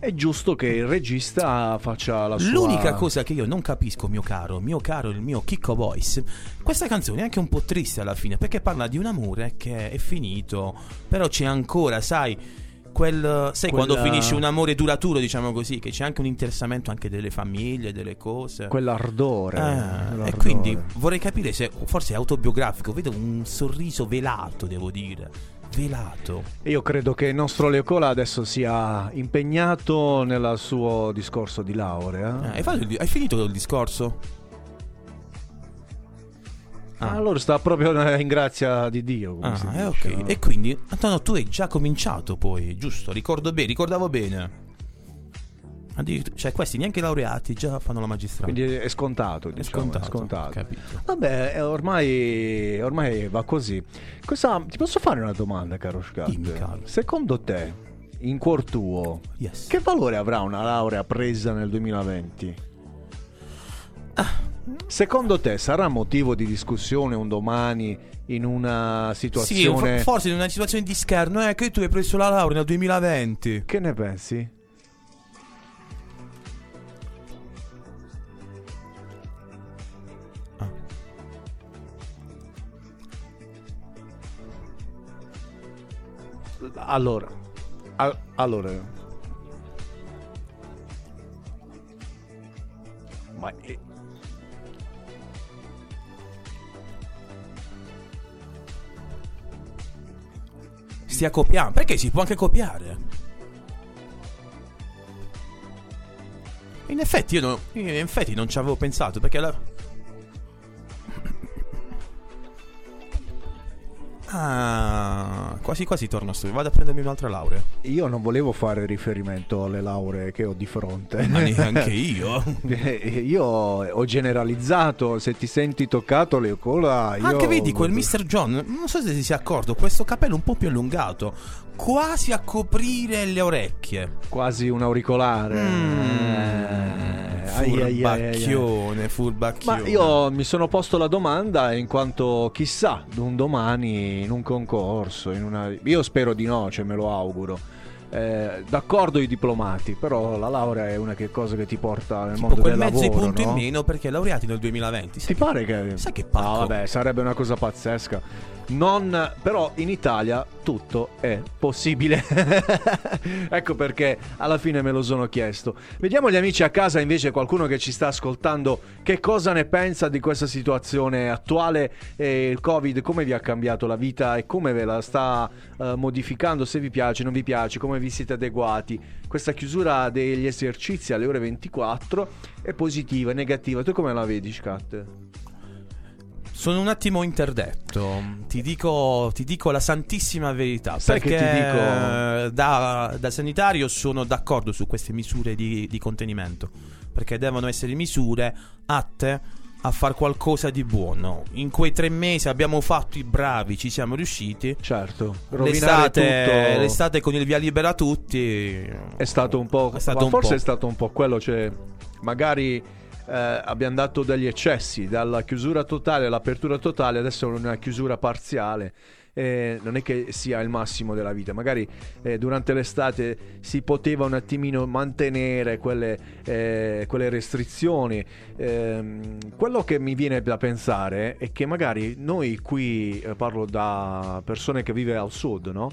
È giusto che il regista faccia la sua... L'unica cosa che io non capisco, mio caro, mio caro, il mio Kiko Voice, questa canzone è anche un po' triste alla fine, perché parla di un amore che è finito, però c'è ancora, sai, quel... Sai Quella- quando finisce un amore duraturo, diciamo così, che c'è anche un interessamento anche delle famiglie, delle cose. Quell'ardore. Quell'ardore. e quindi vorrei capire se forse è autobiografico, vedo un sorriso velato, devo dire. Velato. Io credo che il nostro Leocola adesso sia impegnato nel suo discorso di laurea. Eh, hai, fatto hai finito il discorso? Ah, allora sta proprio in grazia di Dio. Ah, eh, dice, ok. no? E quindi, Antonio, tu hai già cominciato poi, giusto? Ricordo bene, ricordavo bene. Cioè, questi neanche laureati già fanno la magistrale. Quindi è scontato, È diciamo, scontato, è scontato. capito. Vabbè, ormai, ormai va così. Questa- ti posso fare una domanda, caro Scat? Secondo te, in cuor tuo, Yes. che valore avrà una laurea presa nel 2020? Ah. Secondo te sarà motivo di discussione un domani in una Sì, situazione... fo- forse in una situazione di scherno, eh, che tu hai preso la laurea nel 2020. Che ne pensi? Allora, al- allora... Ma... eh, Stia copiando. Perché si può anche copiare? In effetti io, no- in effetti non ci avevo pensato perché la... Ah, quasi quasi torno a studio. Vado a prendermi un'altra laurea. Io non volevo fare riferimento alle lauree che ho di fronte. Ma neanche io. Eh, Io ho generalizzato, se ti senti toccato Leocola, io... Anche vedi quel Mr. John, non so se si sia accorto, questo capello un po' più allungato, quasi a coprire le orecchie. Quasi un auricolare. Eh, ai, ai, ai. Furbacchione, Ma furbacchione. io mi sono posto la domanda in quanto chissà, un domani in un concorso, in una... io spero di no, cioè me lo auguro. Eh, d'accordo i diplomati, però la laurea è una che cosa che ti porta nel Tipo mondo quel del mezzo lavoro, punto no? in meno perché laureati nel 2020. Ti Sai, pare che... sai che pacco? No, vabbè, sarebbe una cosa pazzesca. Non, però in Italia tutto è possibile. ecco perché alla fine me lo sono chiesto. Vediamo gli amici a casa invece, qualcuno che ci sta ascoltando, che cosa ne pensa di questa situazione attuale e il Covid, come vi ha cambiato la vita e come ve la sta eh, modificando, se vi piace, non vi piace, come vi siete adeguati. Questa chiusura degli esercizi alle ore 24 è positiva, è negativa. Tu come la vedi, Scat? Sono un attimo interdetto. Ti dico, ti dico la santissima verità. Sai che perché ti dico? eh, Da, da sanitario sono d'accordo su queste misure di, di contenimento. Perché devono essere misure atte a far qualcosa di buono. In quei tre mesi abbiamo fatto i bravi, ci siamo riusciti. Certo, L'estate, l'estate con il via libera tutti è stato un po', È stato un forse po'. è stato un po' quello, cioè magari eh, abbiamo dato degli eccessi, dalla chiusura totale all'apertura totale, adesso è una chiusura parziale. Eh, non è che sia il massimo della vita, magari eh, durante l'estate si poteva un attimino mantenere quelle, eh, quelle restrizioni. Ehm, quello che mi viene da pensare è che magari noi qui, eh, parlo da persone che vive al sud, no?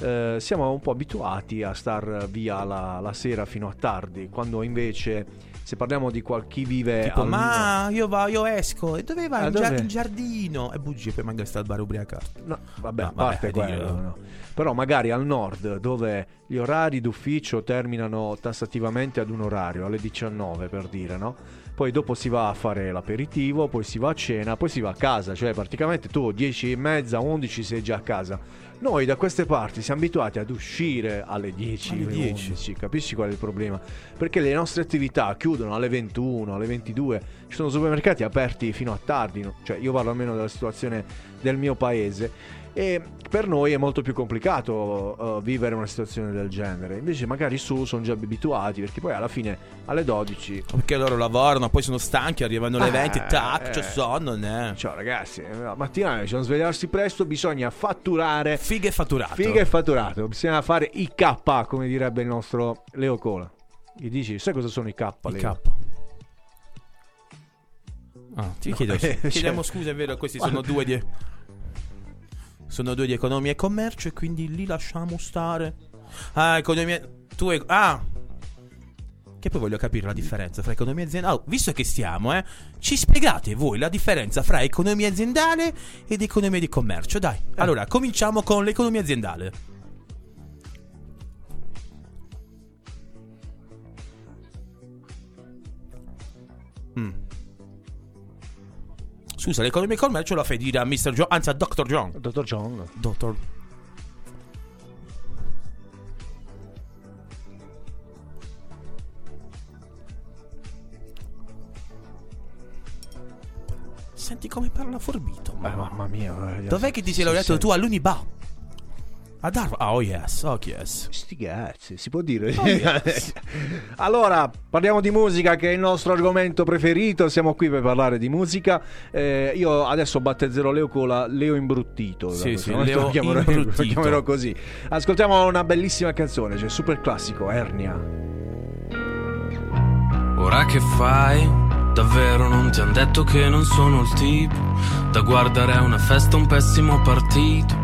Eh, siamo un po' abituati a star via la, la sera fino a tardi, quando invece se parliamo di qual- chi vive Tipo, al ma io, va, io esco. E dove vai? Ah, in, dove? giardino. E bugie, poi magari sta al bar ubriacato. No, vabbè, No, a parte vabbè, quello, no. Però magari al nord, dove gli orari d'ufficio terminano tassativamente ad un orario, alle 19 per dire, no? Poi dopo si va a fare l'aperitivo, poi si va a cena, poi si va a casa, cioè praticamente tu 10 e mezza, 11 sei già a casa. Noi da queste parti siamo abituati ad uscire alle 10, Alle alle 10. 11, capisci qual è il problema? Perché le nostre attività chiudono alle 21, alle 22, ci sono supermercati aperti fino a tardi, cioè io parlo almeno della situazione del mio paese e per noi è molto più complicato uh, vivere una situazione del genere. Invece magari su sono già abituati perché poi alla fine alle 12 Perché loro lavorano, poi sono stanchi, arrivano alle Eh, 20, tac, eh. c'è sonno, ne? Ciao ragazzi, la mattina bisogna svegliarsi presto, bisogna fatturare Figa e fatturato. figa e fatturato, bisogna fare i K come direbbe il nostro Leo Cola. Gli dici, sai cosa sono i K? Leo? K. Ah, ti chiedo, eh, chiediamo cioè- scusa, è vero, questi sono due di Sono due di economia e commercio e quindi li lasciamo stare. Ah, economia tu e ah che poi voglio capire la differenza fra economia aziendale. Oh, visto che stiamo, eh, ci spiegate voi la differenza fra economia aziendale ed economia di commercio. Dai, allora cominciamo con l'economia aziendale. Mm. Scusa, l'economia di commercio la fai dire a Mr. John, anzi a Dr. John. Dottor John. Dottor. Senti come parla forbito. Beh, mamma mia. eh, Dov'è che ti sei laureato tu all'Uniba? Ad Harvard? Oh yes, oh yes. Sti cazzi, si può dire. Oh, yes. allora, parliamo di musica che è il nostro argomento preferito. Siamo qui per parlare di musica. Eh, io adesso battezzerò Leo con la Leo imbruttito. Sì, sì, Leo lo chiamerò, imbruttito. lo chiamerò così. Ascoltiamo una bellissima canzone, cioè super classico, Ernia. Ora che fai? Davvero non ti han detto che non sono il tipo da guardare a una festa un pessimo partito.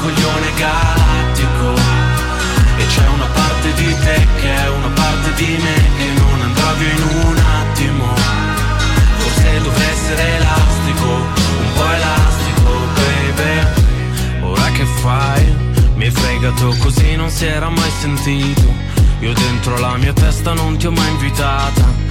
coglione galattico E c'è una parte di te che è una parte di me Che non andrà via in un attimo. Forse dovrei essere elastico Un po' elastico baby. Ora che fai? Mi fregato così non si era mai sentito. Io dentro la mia testa non ti ho mai invitata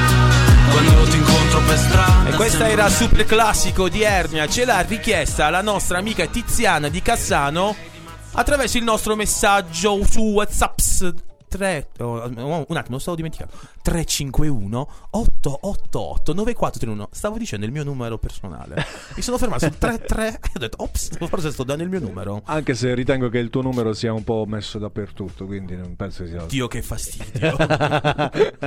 quando ti incontro per strada. E questa sembra era super classico di Ernia, ce l'ha richiesta la nostra amica Tiziana di Cassano attraverso il nostro messaggio su WhatsApp 3 oh, un attimo, stavo dimenticando 351 888 9431 Stavo dicendo il mio numero personale Mi sono fermato sul 33 e ho detto Ops, forse sto dando il mio numero Anche se ritengo che il tuo numero sia un po' messo dappertutto, quindi non penso sia. Dio che fastidio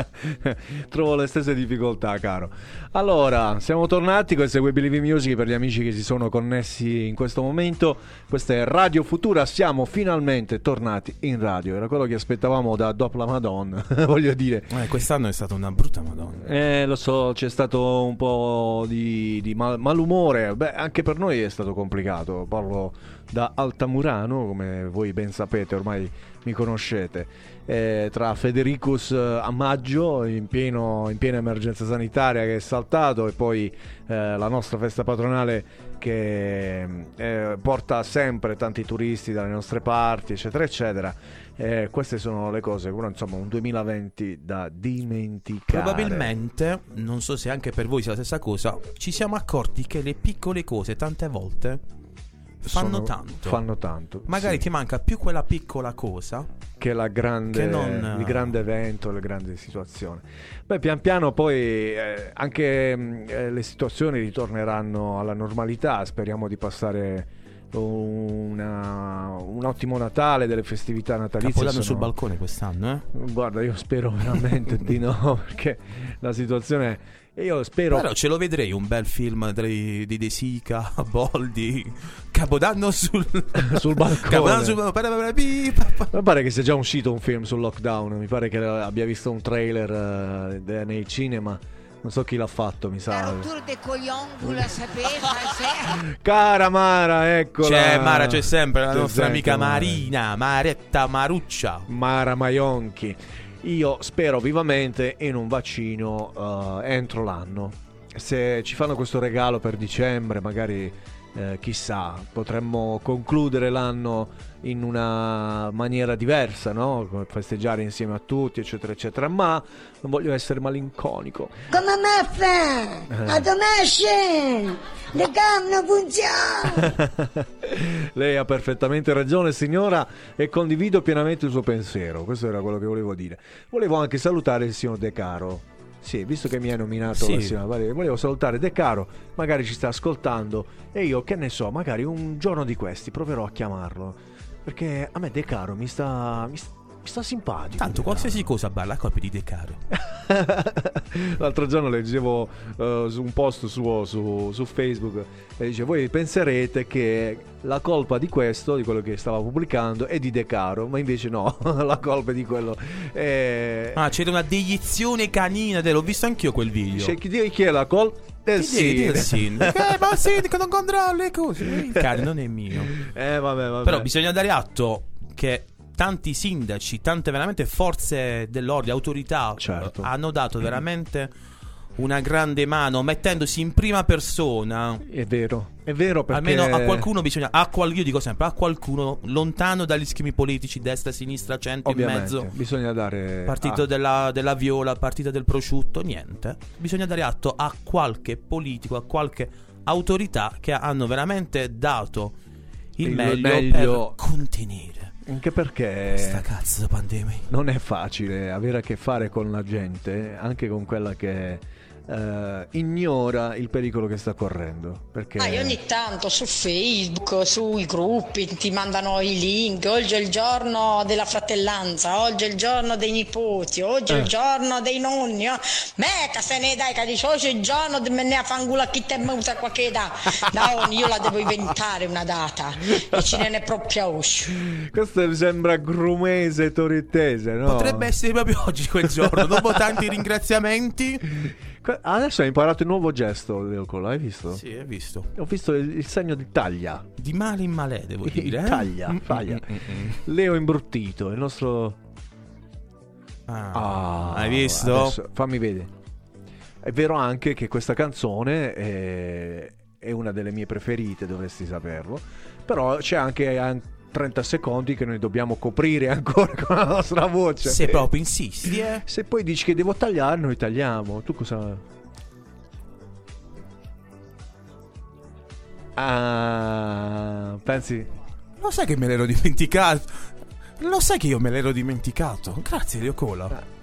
Trovo le stesse difficoltà, caro. Allora, siamo tornati. Questo è We Believe Music per gli amici che si sono connessi in questo momento. Questa è Radio Futura. Siamo finalmente tornati in radio. Era quello che aspettavamo da dopo la Madonna, voglio dire. eh, Quest'anno è stata una brutta madonna Eh, lo so, c'è stato un po' di, di mal- malumore. Beh, anche per noi è stato complicato. Parlo da Altamurano, come voi ben sapete, ormai mi conoscete. Eh, tra Federicus eh, a maggio, in, pieno- in piena emergenza sanitaria che è saltato, e poi eh, la nostra festa patronale che eh, porta sempre tanti turisti dalle nostre parti, eccetera, eccetera. Eh, queste sono le cose, però insomma un 2020 da dimenticare. Probabilmente, non so se anche per voi sia la stessa cosa Ci siamo accorti che le piccole cose tante volte Fanno Sono- tanto Fanno tanto. Magari sì. ti manca più quella piccola cosa che la grande, Che non- il grande evento, la grande situazione. Beh, pian piano poi eh, anche mh, eh, le situazioni ritorneranno alla normalità. Speriamo di passare una- un ottimo Natale, delle festività natalizie. Capodanno sono- sul balcone quest'anno eh Guarda, io spero veramente di no, perché la situazione. Io spero. Però ce lo vedrei un bel film di De Sica, Boldi, Capodanno sul, Sul balcone. Capodanno sul Mi pare che sia già uscito un film sul lockdown. Mi pare che abbia visto un trailer de- nei cinema. Non so chi l'ha fatto, mi sa. Rottura de coglion, la sapeva, se... Cara Mara, eccola. C'è Mara, c'è sempre la C'è nostra sempre amica Mara. Marina, Maretta Maruccia. Mara Maionchi. Io spero vivamente in un vaccino eh, entro l'anno. Se ci fanno questo regalo per dicembre, magari eh, chissà, potremmo concludere l'anno in una maniera diversa, no? Festeggiare insieme a tutti, eccetera, eccetera. Ma non voglio essere malinconico. Come me fa? A domesce! Le gambe non funzionano! Lei ha perfettamente ragione, signora, e condivido pienamente il suo pensiero. Questo era quello che volevo dire. Volevo anche salutare il signor De Caro. Sì, visto che mi hai nominato Sì. Valeria, volevo salutare De Caro, magari ci sta ascoltando e io, che ne so, magari un giorno di questi proverò a chiamarlo. Perché a me De Caro mi sta, mi sta, sta simpatico. Tanto De qualsiasi cosa balla a colpi di decaro. L'altro giorno leggevo eh, su un post suo su, su Facebook e dice voi penserete che la colpa di questo, di quello che stava pubblicando, è di De Caro, ma invece no, la colpa è di quello è... Ah, c'era una deiezione canina, de- l'ho visto anch'io quel video. Dice, chi, chi è la colpa? Sì. del sindaco? Eh, ma il sindaco non controlla le cose. Il cane non è mio. Eh vabbè, vabbè. Però bisogna dare atto che tanti sindaci, tante veramente forze dell'ordine, autorità Certo. hanno dato veramente una grande mano mettendosi in prima persona. È vero, è vero perché... Almeno a qualcuno bisogna, a qual- io dico sempre, a qualcuno lontano dagli schemi politici, destra, sinistra, centro, in Ovviamente, mezzo. bisogna dare... Partito ah, della, della viola, partito del prosciutto, niente. Bisogna dare atto a qualche politico, a qualche autorità che hanno veramente dato il, Il meglio, meglio- per contenere Anche perché... questa cazzo pandemia. non è facile avere a che fare con la gente, anche con quella che eh, ignora il pericolo che sta correndo. Perché Ah, io ogni tanto su Facebook, sui gruppi ti mandano i link, oggi è il giorno della fratellanza, oggi è il giorno dei nipoti, oggi è Eh. il giorno dei nonni. oh. Metta se ne dai che dice oggi è il giorno di me ne a fangula chi te muta qualche età. No, io la devo inventare una data e ce ne è proprio uscio. questo mi sembra grumese toritese, no? Potrebbe essere proprio oggi quel giorno, dopo tanti ringraziamenti. Adesso hai imparato il nuovo gesto, Leoco, l'hai visto? Sì, hai visto. Ho visto il, il segno di taglia. Di male in male, devo dire. eh. Taglia, Mm, taglia. mm, mm. Leo imbruttito, il nostro... Ah, Ah, hai visto? adesso fammi vedere. È vero anche che questa canzone è, è una delle mie preferite, dovresti saperlo. Però c'è anche an- 30 secondi che noi dobbiamo coprire ancora con la nostra voce. Se proprio insisti, eh. Se poi dici che devo tagliare, noi tagliamo. Tu cosa... Ah, pensi? Lo sai che me l'ero dimenticato? Lo sai che io me l'ero dimenticato? Grazie, Leo Cola. Ah.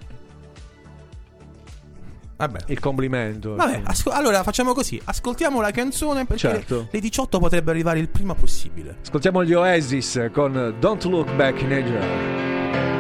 Vabbè. Il complimento. Vabbè, asco- allora facciamo così: ascoltiamo la canzone perché Certo. le 18 potrebbe arrivare il prima possibile. Ascoltiamo gli Oasis con Don't Look Back in Asia.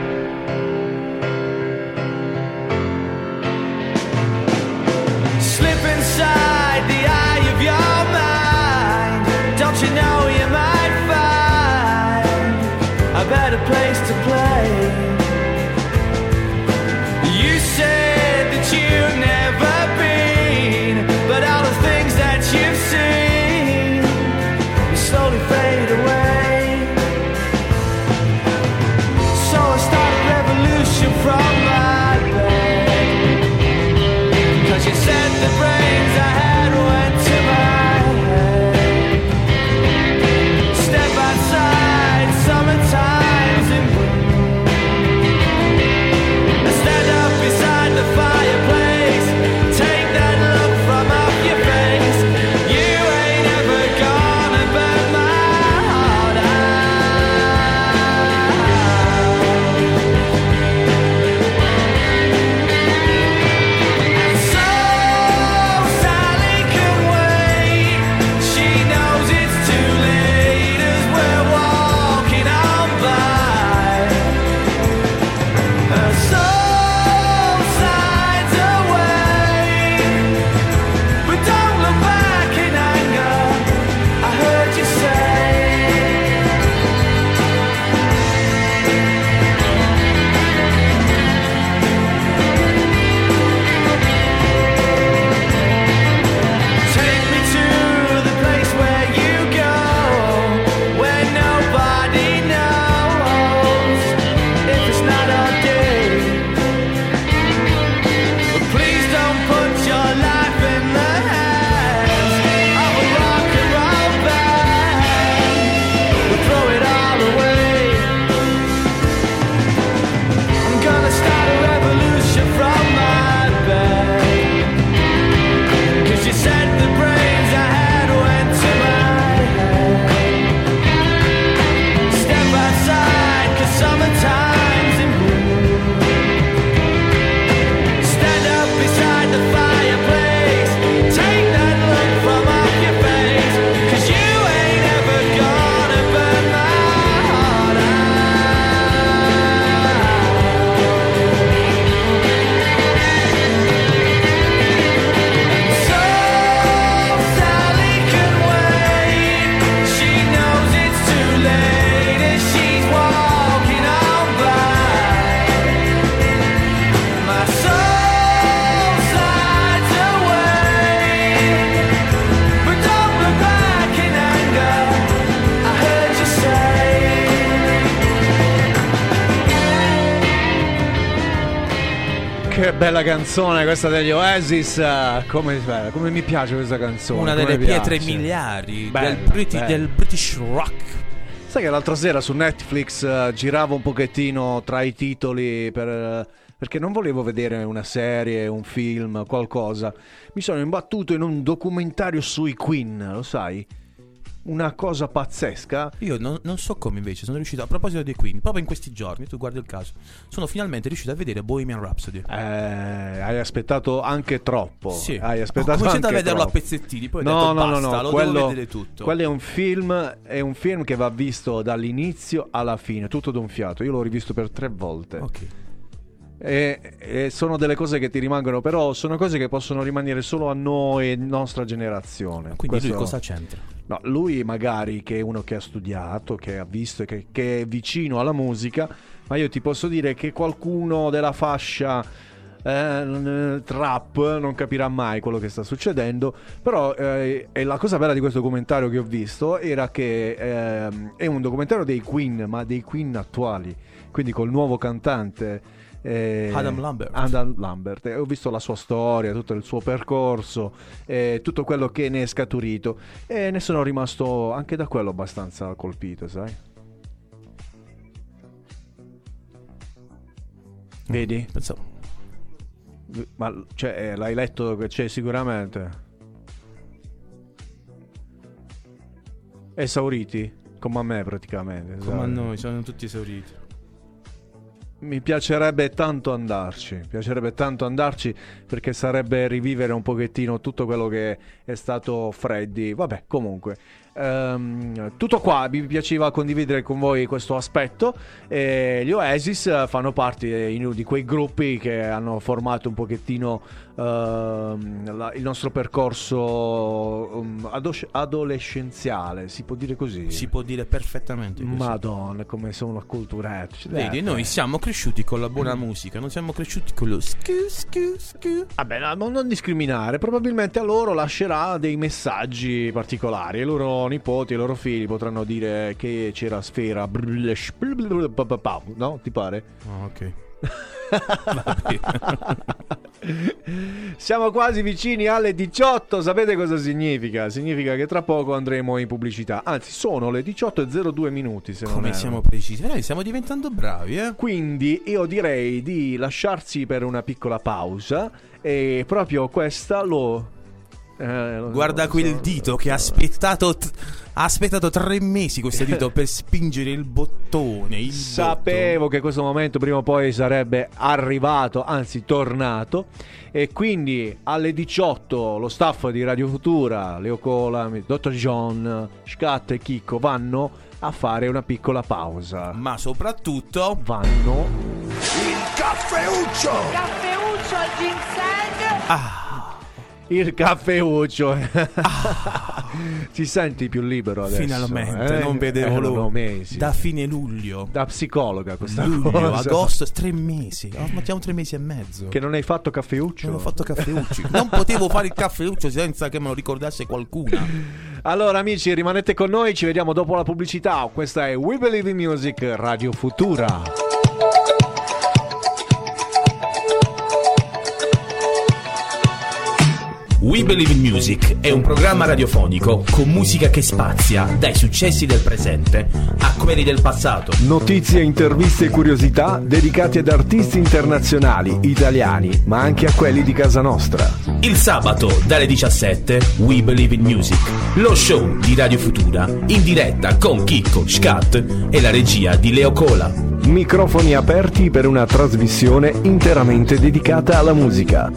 Che bella canzone questa degli Oasis. eh, Come, beh, come mi piace questa canzone. Una delle pietre piace. miliari Bella, del, Briti- bella. del British Rock. Sai che l'altra sera su Netflix eh, giravo un pochettino tra i titoli per, eh, perché non volevo vedere una serie, un film, qualcosa. Mi sono imbattuto in un documentario sui Queen, lo sai? Una cosa pazzesca. Io non, non so come invece sono riuscito, a proposito dei Queen, proprio in questi giorni, tu guardi il caso, sono finalmente riuscito a vedere Bohemian Rhapsody. Eh, hai aspettato anche troppo. Sì. Hai Ho aspettato cominciato a vederlo a troppo. pezzettini, poi ho no, detto no, no, basta, no, lo quello, devo vedere tutto. quello è un film, è un film che va visto dall'inizio alla fine, tutto d'un fiato. Io l'ho rivisto per tre volte. Ok. E, e sono delle cose che ti rimangono, però sono cose che possono rimanere solo a noi nostra generazione. Quindi lui Questo- cosa c'entra? No, lui magari che è uno che ha studiato, che ha visto e che, che è vicino alla musica, ma io ti posso dire che qualcuno della fascia eh, trap non capirà mai quello che sta succedendo. Però eh, la cosa bella di questo documentario che ho visto era che ehm, è un documentario dei Queen, ma dei Queen attuali, quindi col nuovo cantante. Eh, Adam Lambert. Adam Lambert. E ho visto la sua storia, tutto il suo percorso, eh, tutto quello che ne è scaturito e ne sono rimasto anche da quello abbastanza colpito, sai? Vedi? Pensavo. Ma cioè, eh, l'hai letto che c'è sicuramente. Esauriti, come a me praticamente. Come a sai. noi, sono tutti esauriti. Mi piacerebbe tanto andarci, mi piacerebbe tanto andarci perché sarebbe rivivere un pochettino tutto quello che è stato Freddy. Vabbè, comunque, ehm, tutto qua, mi piaceva condividere con voi questo aspetto. E gli Oasis fanno parte eh, di quei gruppi che hanno formato un pochettino la- il nostro percorso um, ado- adolescenziale, si può dire così? Si può dire perfettamente così. Madonna, come sono acculturati. Vedi, Eh, noi siamo cresciuti con la buona musica, non siamo cresciuti con lo scu scu scu. Vabbè, no, non discriminare, probabilmente a loro lascerà dei messaggi particolari. I loro nipoti, i loro figli potranno dire che c'era sfera. No? Ti pare? Ah, ok. Siamo quasi vicini alle 18. Sapete cosa significa? Significa che tra poco andremo in pubblicità. Anzi, sono le 18.02 minuti. Se Come siamo precisi? Noi stiamo diventando bravi, eh? Quindi io direi di lasciarsi per una piccola pausa. E proprio questa lo. Eh, Guarda quel so- dito che ha aspettato. t- ha aspettato tre mesi questo dito per spingere il bottone. Il Sapevo che questo momento prima o poi sarebbe arrivato, anzi tornato. E quindi alle 18 lo staff di Radio Futura, Leo Cola, Dr. John, Scat e Chicco vanno a fare una piccola pausa. Ma soprattutto vanno Il caffeuccio! Caffeuccio al ginseng. Ah. Il caffeuccio. Ti senti più libero adesso? Finalmente, eh? non vedevo Erano l'ora. mesi. Da fine luglio. Da psicologa questa Luglio, cosa. agosto, tre mesi. Oh, mettiamo tre mesi e mezzo. Che non hai fatto caffeuccio? Non ho fatto caffeucci. non potevo fare il caffeuccio senza che me lo ricordasse qualcuna. Allora amici rimanete con noi, ci vediamo dopo la pubblicità. Questa è We Believe in Music Radio Futura. We Believe in Music è un programma radiofonico con musica che spazia dai successi del presente a quelli del passato. Notizie, interviste e curiosità dedicate ad artisti internazionali, italiani, ma anche a quelli di casa nostra. Il sabato dalle 17 We Believe in Music, lo show di Radio Futura in diretta con Chicco, Scat e la regia di Leo Cola. Microfoni aperti per una trasmissione interamente dedicata alla musica.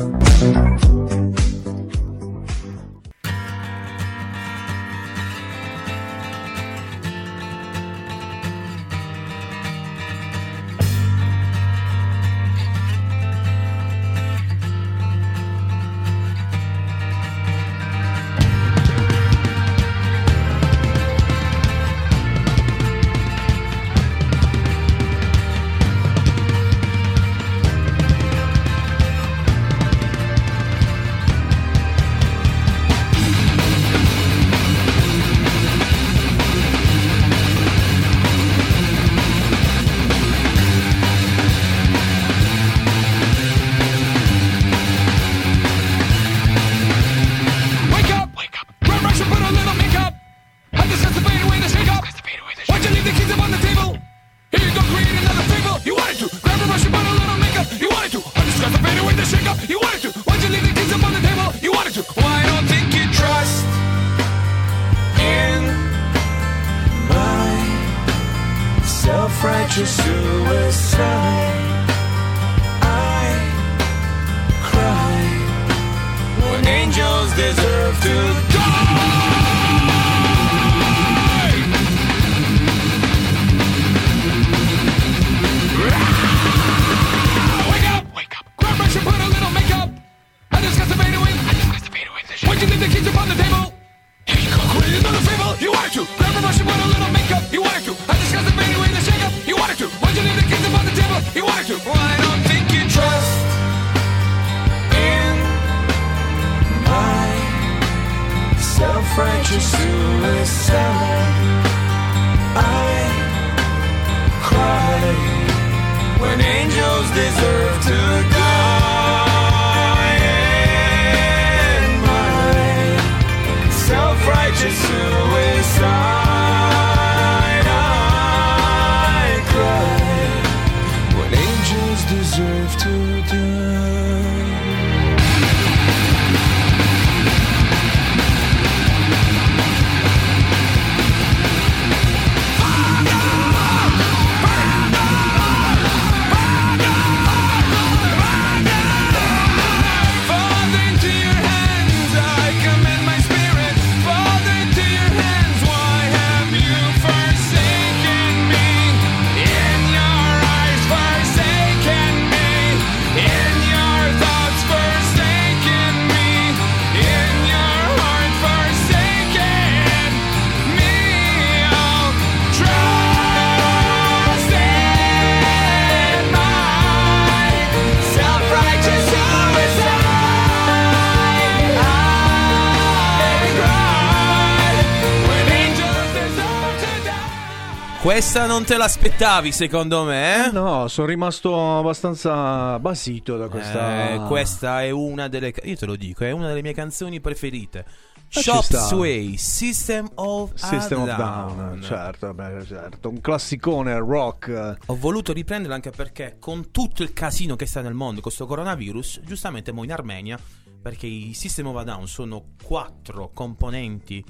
Questa non te l'aspettavi, secondo me? eh? No, sono rimasto abbastanza basito da questa. Eh, questa è una delle. Io te lo dico, è una delle mie canzoni preferite. Shop sta. Sway, System of System of Down. Down, certo, beh, certo, un classicone rock. Ho voluto riprenderlo anche perché con tutto il casino che sta nel mondo, questo coronavirus, giustamente mo in Armenia, perché i System of Down sono quattro componenti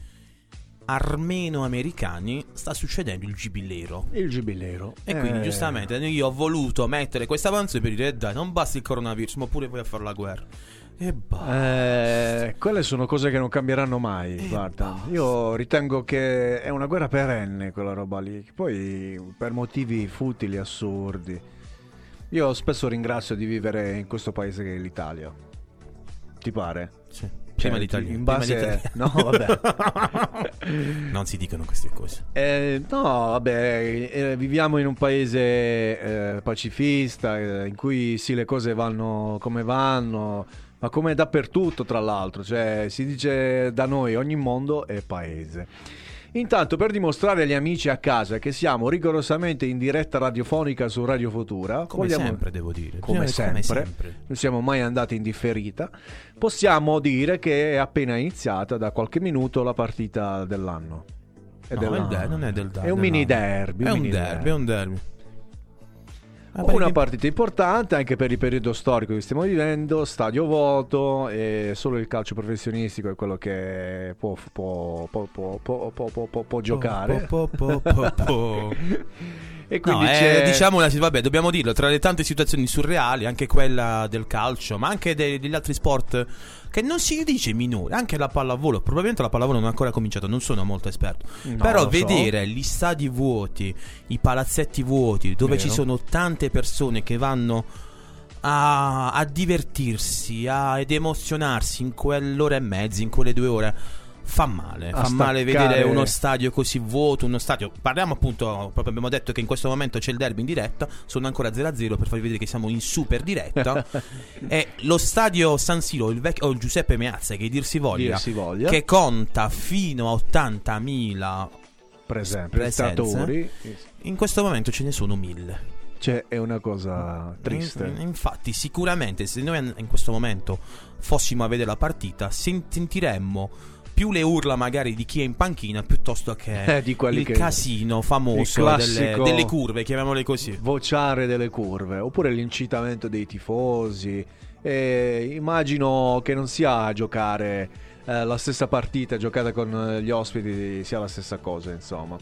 armeno-americani, sta succedendo il giubileo. Il giubileo. E quindi Eh, giustamente io ho voluto mettere questa canzone per dire "Eh, dai, non basta il coronavirus, ma pure voi a fare la guerra. E basta. Eh, quelle sono cose che non cambieranno mai. Eh, guarda, io ritengo che è una guerra perenne quella roba lì. Poi per motivi futili, assurdi. Io spesso ringrazio di vivere in questo paese che è l'Italia. Ti pare? Sì. Cioè, Prima l'Italia. in prima base- l'Italia. No, vabbè. non si dicono queste cose. Eh, no, vabbè, eh, viviamo in un paese eh, pacifista eh, in cui sì, le cose vanno come vanno, ma come dappertutto, tra l'altro. Cioè, si dice da noi ogni mondo è paese. Intanto, per dimostrare agli amici a casa che siamo rigorosamente in diretta radiofonica su Radio Futura, Come vogliamo- sempre, devo dire. come Bisogna- come sempre, sempre. non siamo mai andati in differita, possiamo dire che è appena iniziata da qualche minuto la partita dell'anno. È No, dell'anno. il der- non è del È un mini derby. È un mini derby, è un derby. Una partita importante anche per il periodo storico che stiamo vivendo, stadio vuoto, e solo il calcio professionistico è quello che può, può- può- può- può- può- può- può- può giocare. E quindi No, eh, c'è... diciamo una- vabbè, dobbiamo dirlo, tra le tante situazioni surreali, anche quella del calcio, ma anche de- degli altri sport che non si dice minore, anche la pallavolo, probabilmente la pallavolo non è ancora cominciato, non sono molto esperto. No, Però lo so. vedere gli stadi vuoti, i palazzetti vuoti, dove Vero. ci sono tante persone che vanno a, a divertirsi a- ed emozionarsi in quell'ora e mezza, in quelle due ore. Fa male, A fa male staccare. vedere uno stadio così vuoto, uno stadio. Parliamo appunto, proprio abbiamo detto che in questo momento c'è il derby in diretta, sono ancora 0-0 per farvi vedere che siamo in super diretta. e lo stadio San Siro, il vecchio o il Giuseppe Meazza, che dir si voglia, Dir si voglia. che conta fino a 80.000 per esempio, presenze, spettatori. in questo momento ce ne sono 1000. Cioè, è una cosa triste. In- Infatti, sicuramente se noi in questo momento fossimo a vedere la partita, sen- sentiremmo più le urla magari di chi è in panchina piuttosto che Eh, di il che- casino famoso il delle, delle curve, chiamiamole così. vociare delle curve oppure l'incitamento dei tifosi E immagino che non sia giocare eh, la stessa partita giocata con eh, gli ospiti sia la stessa cosa insomma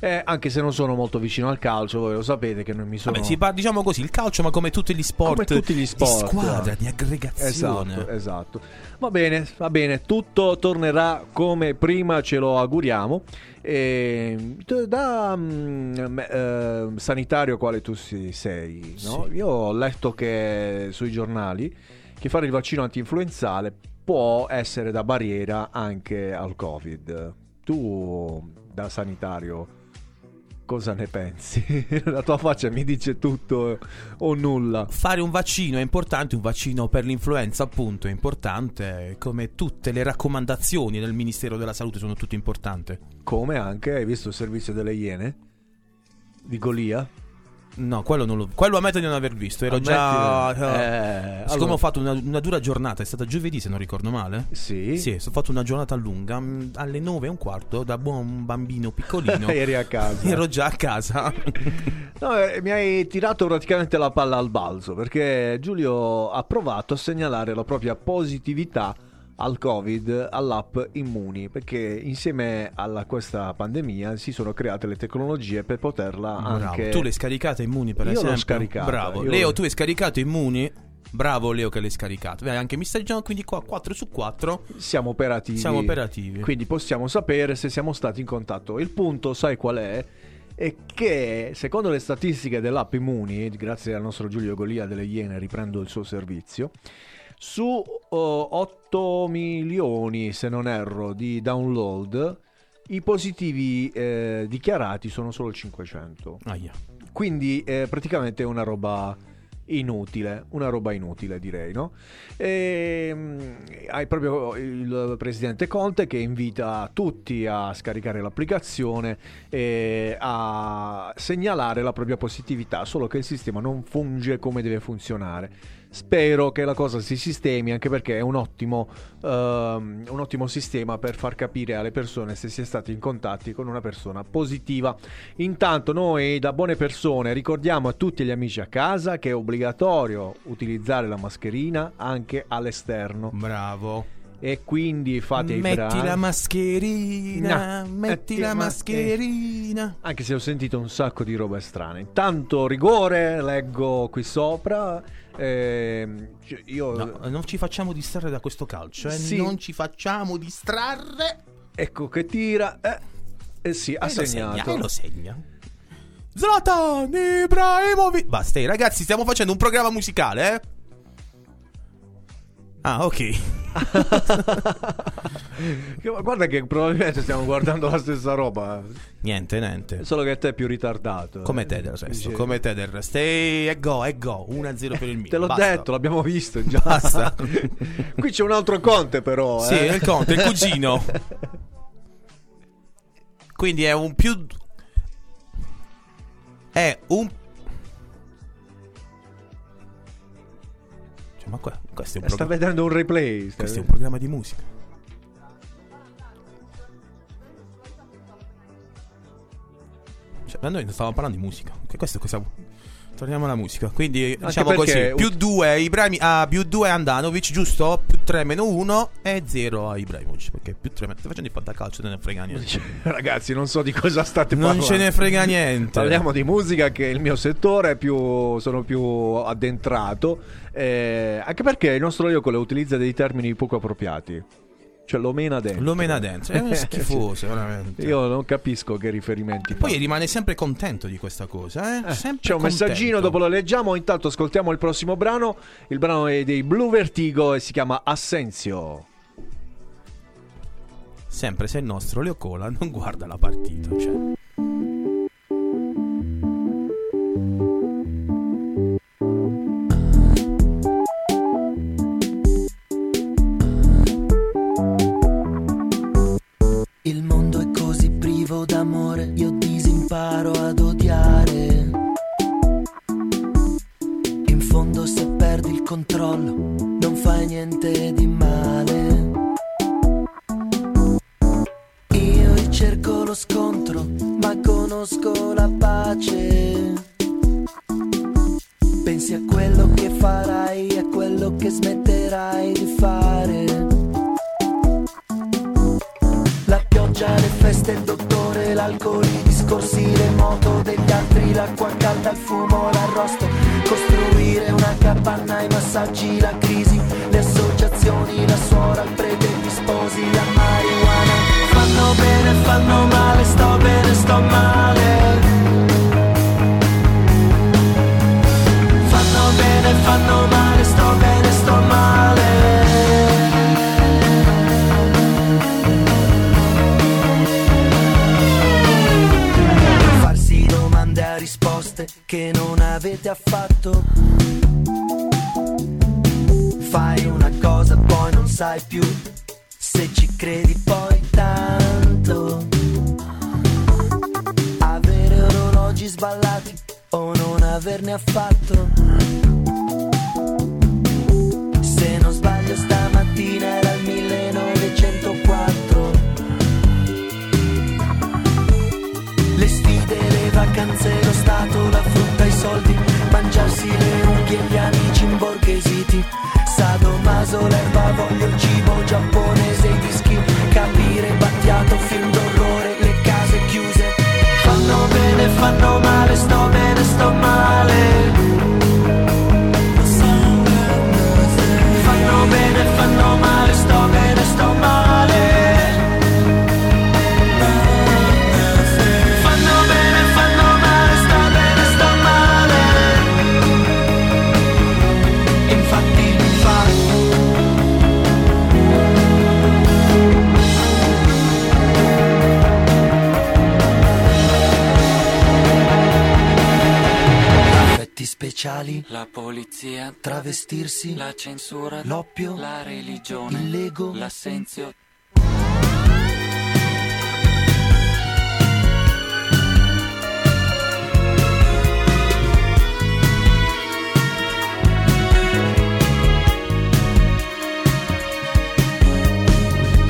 Eh, anche se non sono molto vicino al calcio voi lo sapete che non mi sono Vabbè, si parla, diciamo così, il calcio, ma come tutti gli sport, come tutti gli sport di squadra, eh. di aggregazione. Esatto, esatto. Va bene, va bene, tutto tornerà come prima ce lo auguriamo. E, t- da me- eh, sanitario quale tu sei, no? io ho letto che sui giornali che fare il vaccino anti-influenzale può essere da barriera anche al Covid. Tu da sanitario cosa ne pensi? La tua faccia mi dice tutto o nulla. Fare un vaccino è importante, un vaccino per l'influenza appunto è importante, come tutte le raccomandazioni del Ministero della Salute sono tutte importanti. Come anche, hai visto il servizio delle Iene? Di Golia? No, quello, non lo, quello ammetto di non aver visto, ero già... Ammetti- eh, Siccome allora- ho fatto una, una dura giornata, è stata giovedì se non ricordo male. Sì. Sì, ho fatto una giornata lunga, mh, alle nove e un quarto, da buon bambino piccolino. Eri a casa. Ero già a casa. No, eh, mi hai tirato praticamente la palla al balzo perché Giulio ha provato a segnalare la propria positività al Covid all'app Immuni perché insieme a questa pandemia si sono create le tecnologie per poterla Bravo. anche Tu l'hai scaricata Immuni per Io l'ho esempio? scaricata, Bravo. io- Leo, tu hai scaricato Immuni? Bravo Leo che l'hai scaricato. Beh, anche Mr. John, quindi qua 4 su 4 siamo operativi. siamo operativi. Quindi possiamo sapere se siamo stati in contatto. Il punto, sai qual è? È che secondo le statistiche dell'app Immuni, grazie al nostro Giulio Golia delle Iene, riprendo il suo servizio, su oh, 8 milioni, se non erro, di download, i positivi eh, dichiarati sono solo 500. Aia. Quindi eh, praticamente è una roba inutile, una roba inutile direi, no? E, mm, hai proprio il presidente Conte che invita tutti a scaricare l'applicazione e a segnalare la propria positività, solo che il sistema non funge come deve funzionare. Spero che la cosa si sistemi anche perché è un ottimo, ehm, un ottimo sistema per far capire alle persone se si è stati in contatti con una persona positiva. Intanto noi da buone persone ricordiamo a tutti gli amici a casa che è obbligatorio utilizzare la mascherina anche all'esterno. Bravo. E quindi fate i Metti bravi. la mascherina, No, metti la mascherina. Anche se ho sentito un sacco di robe strane. Intanto rigore, leggo qui sopra. cioè, io No, non ci facciamo distrarre da questo calcio, eh? Sì. Non ci facciamo distrarre. ecco che tira. Eh, eh sì, ha E lo segnato. segna, e lo segna. Zlatan Ibrahimovic. Basta, ehi, ragazzi, stiamo facendo un programma musicale, eh? Ah, ok. Guarda che probabilmente stiamo guardando la stessa roba. Niente, niente. Solo che te è più ritardato. Come te del resto, come te del resto. E go, e go. 1-0 per il Milan. Te l'ho basta. detto, l'abbiamo visto già. Basta. Qui c'è un altro Conte però. Sì, eh. è il Conte, il cugino. Quindi è un più. È un. Cioè, ma qua- questo è un Sta programma. vedendo un replay. sta- Questo è un programma di musica. Cioè, ma noi non stavamo parlando di musica. Che questo cosa. Torniamo alla musica. Quindi diciamo perché così: più ut- 2 Ibrahim, ah, più 2 Andanovic, giusto? Più 3 meno 1 e 0 a Ibrahimovic. Perché più 3 stai facendo il fantacalcio, non ne frega niente. Ragazzi, non so di cosa state Non parlando. ce ne frega niente. Parliamo di musica che è il mio settore, più, sono più addentrato, eh, anche perché il nostro Iocole utilizza dei termini poco appropriati. Cioè lo mena dentro. Lo mena dentro. È uno schifoso, veramente. Io non capisco che riferimenti Poi fa. rimane sempre contento di questa cosa, eh? Eh, C'è un messaggino, contento. dopo lo leggiamo. Intanto ascoltiamo il prossimo brano. Il brano è dei Blue Vertigo e si chiama Assenzio. Sempre se il nostro Leocola non guarda la partita. Cioè. Travestirsi, la censura, l'oppio, la religione, il lego, l'assenzio.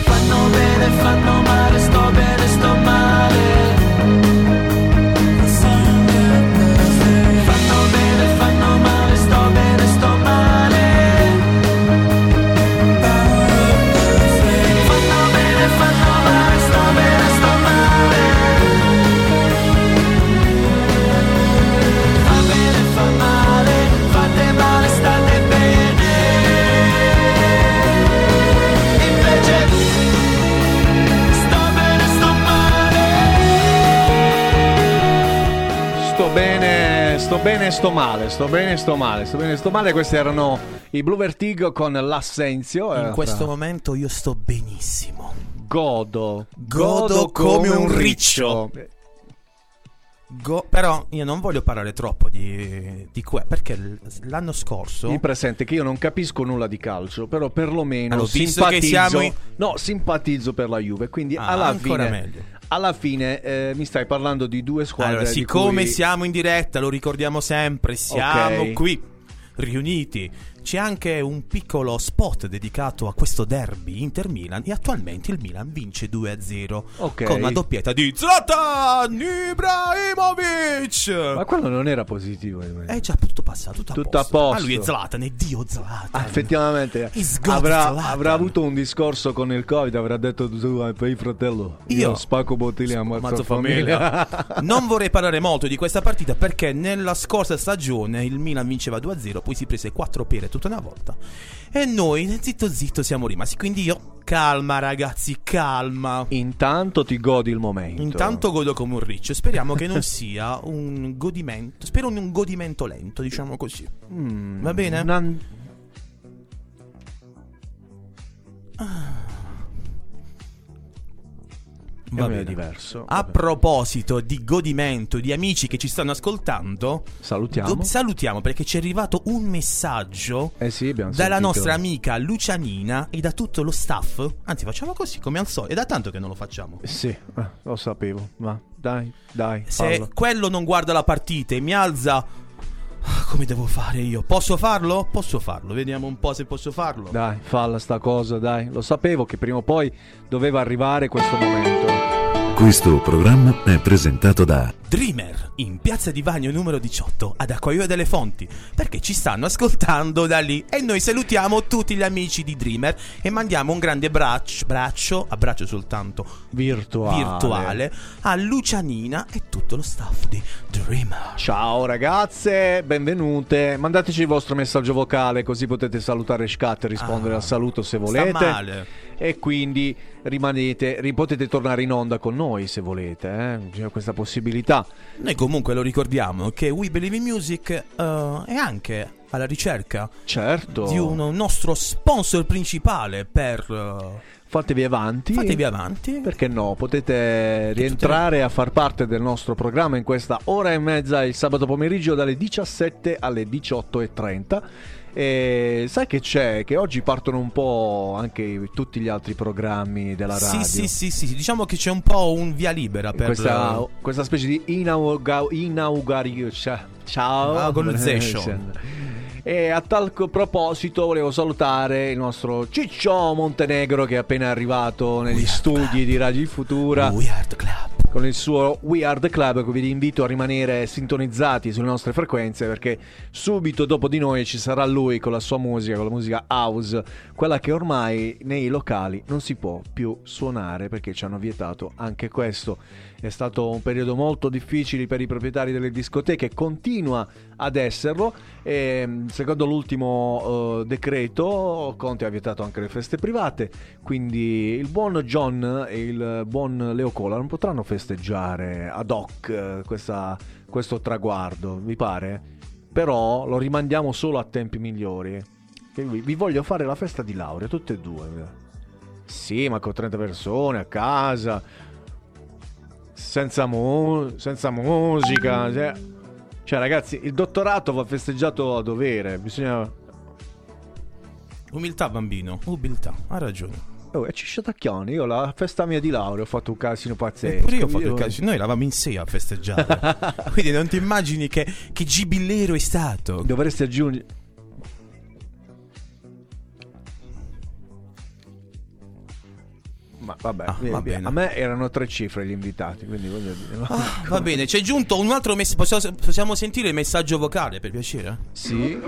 fanno bene, fanno male, bene, sto bene, sto male, sto bene, sto male, sto bene, sto male. Questi erano i Blue Vertigo con l'assenzio. In eh, questo fra- momento io sto benissimo. godo, Godo come un riccio. Go- però io non voglio parlare troppo di, di que- perché l'anno scorso Il presente che io non capisco nulla di calcio, però perlomeno Allora, che simpatizzo. in- No, simpatizzo per la Juve, quindi Ah, alla ancora fine meglio. Alla fine eh, mi stai parlando di due squadre Allora, siccome cui- siamo in diretta, lo ricordiamo sempre, siamo Ok. qui riuniti. C'è anche un piccolo spot dedicato a questo derby Inter-Milan e attualmente il Milan vince 2-0 Ok. con una doppietta di Zlatan Ibrahimovic. Ma quello non era positivo. È già tutto passato, tutto a Tutto a posto. posto. Ma lui è Zlatan, è Dio Zlatan. Ah, effettivamente avrà, Zlatan. avrà avuto un discorso con il Covid, avrà detto tu hai poi fratello. Io, Io spacco bottiglie a mazza Mazzo famiglia. famiglia. non vorrei parlare molto di questa partita perché nella scorsa stagione il Milan vinceva 2-0, poi si prese 4 pere tutta una volta. E noi zitto zitto siamo rimasti. Quindi io, calma ragazzi, calma. Intanto ti godi il momento. Intanto godo come un riccio. Speriamo che non sia un godimento. Spero un godimento lento, diciamo così. Mm, Va bene? una- Va bene. diverso. A proposito di godimento, di amici che ci stanno ascoltando, Salutiamo. salutiamo perché ci è arrivato un messaggio Eh sì, dalla sentito. nostra amica Lucianina e da tutto lo staff. Anzi, facciamo così come al solito. È da tanto che non lo facciamo. Sì, eh, lo sapevo. Ma dai, dai, Se fallo. quello non guarda la partita e mi alza. Come devo fare io? Posso farlo? Posso farlo. Vediamo un po' se posso farlo. Dai, falla sta cosa, dai. Lo sapevo che prima o poi doveva arrivare questo momento. Questo programma è presentato da Dreamer in Piazza di Bagno numero 18 ad Acquaio delle Fonti perché ci stanno ascoltando da lì e noi salutiamo tutti gli amici di Dreamer e mandiamo un grande braccio, braccio abbraccio soltanto Virtuale. virtuale a Lucianina e tutto lo staff di Dreamer. Ciao ragazze, benvenute. Mandateci il vostro messaggio vocale così potete salutare Scat e rispondere Ah, al saluto se sta volete. male. E quindi rimanete, ri- potete tornare in onda con noi se volete, eh? c'è questa possibilità. Noi comunque lo ricordiamo che We Believe in Music eh, è anche alla ricerca Certo. di un nostro sponsor principale per eh, Fatevi avanti. Fatevi avanti. Perché no? Potete rientrare a far parte del nostro programma in questa ora e mezza il sabato pomeriggio dalle 17 alle 18.30. E sai che c'è? Che oggi partono un po' anche tutti gli altri programmi della radio. Sì, sì, sì, sì, diciamo che c'è un po' un via libera per Questa, questa specie di inauga, inauguri- ciao, Organization. E a tal proposito volevo salutare il nostro Ciccio Montenegro che è appena arrivato negli studi di Radio Futura. We Club. Con il suo We Are The Club, vi invito a rimanere sintonizzati sulle nostre frequenze perché subito dopo di noi ci sarà lui con la sua musica, con la musica house, quella che ormai nei locali non si può più suonare perché ci hanno vietato anche questo. È stato un periodo molto difficile per i proprietari delle discoteche, continua ad esserlo. E, secondo l'ultimo eh, decreto, Conte ha vietato anche le feste private. Quindi il buon John e il buon Leo Cola non potranno festeggiare ad hoc eh, questa- questo traguardo, vi pare? Però lo rimandiamo solo a tempi migliori. Vi voglio fare la festa di laurea, tutte e due. Sì, ma con 30 persone a casa senza, mu- senza musica. cioè- Cioè, ragazzi, il dottorato va festeggiato a dovere. Bisogna. Umiltà, bambino. Umiltà. Ha ragione. Oh, e ci sciatacchioni. Io la festa mia di laurea ho fatto un casino pazzesco. Eppure io ho fatto il casino. Noi eravamo in sei a festeggiare. Quindi non ti immagini che, che giubillero è stato. Dovresti aggiungere. Vabbè, Ah, via, va via. bene. a me erano tre cifre gli invitati, quindi voglio dire. no? Ah, va bene, c'è giunto un altro messaggio. Possiamo, possiamo sentire il messaggio vocale per piacere? Sì.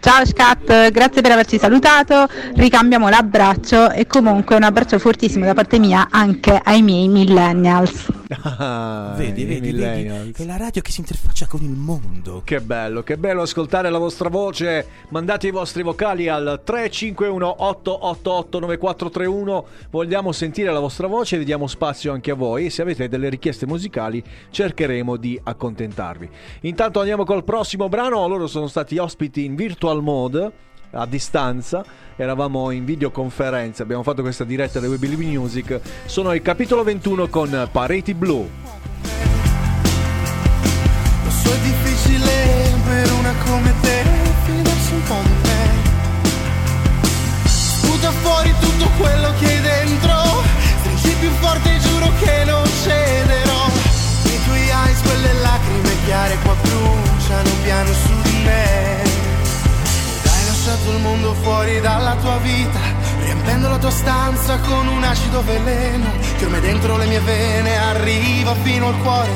Ciao Scat, grazie per averci salutato, ricambiamo l'abbraccio e comunque un abbraccio fortissimo da parte mia anche ai miei millennials. Ah, vedi, vedi, vedi. È la radio che si interfaccia con il mondo. Che bello, che bello ascoltare la vostra voce. Mandate i vostri vocali al 351 888 9431. Vogliamo sentire la vostra voce e diamo spazio anche a voi. E se avete delle richieste musicali, cercheremo di accontentarvi. Intanto andiamo col prossimo brano. Loro sono stati ospiti in virtual mode a distanza. Eravamo in videoconferenza, abbiamo fatto questa diretta dei We Believe in Music. Sono il capitolo 21 con Pareti Blu. Lo so è difficile per una come te fidarsi un po' di me Sputa fuori tutto quello che hai dentro Stringi più forte giuro che non cederò I tuoi eyes, quelle lacrime chiare qua bruciano piano su di lasciato il mondo fuori dalla tua vita Riempendo la tua stanza con un acido veleno Che ormai dentro le mie vene arriva fino al cuore.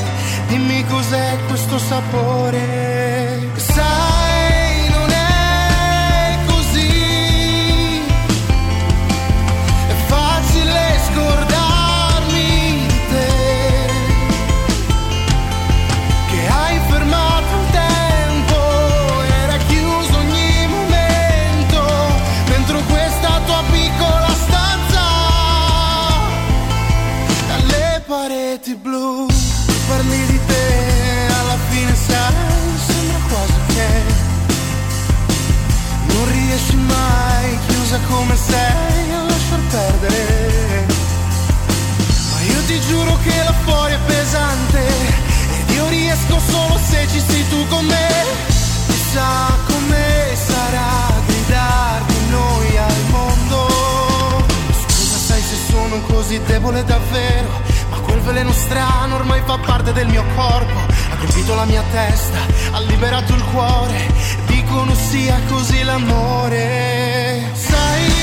Dimmi cos'è questo sapore? Sai, come sei A lasciar perdere. Ma io ti giuro che là fuori è pesante Ed io riesco solo se ci sei tu con me. Chissà come sarà gridarti noi al mondo? Scusa sai se sono così debole davvero Ma quel veleno strano ormai fa parte del mio corpo. Ha colpito la mia testa, ha liberato il cuore Dicono sia così l'amore. Sai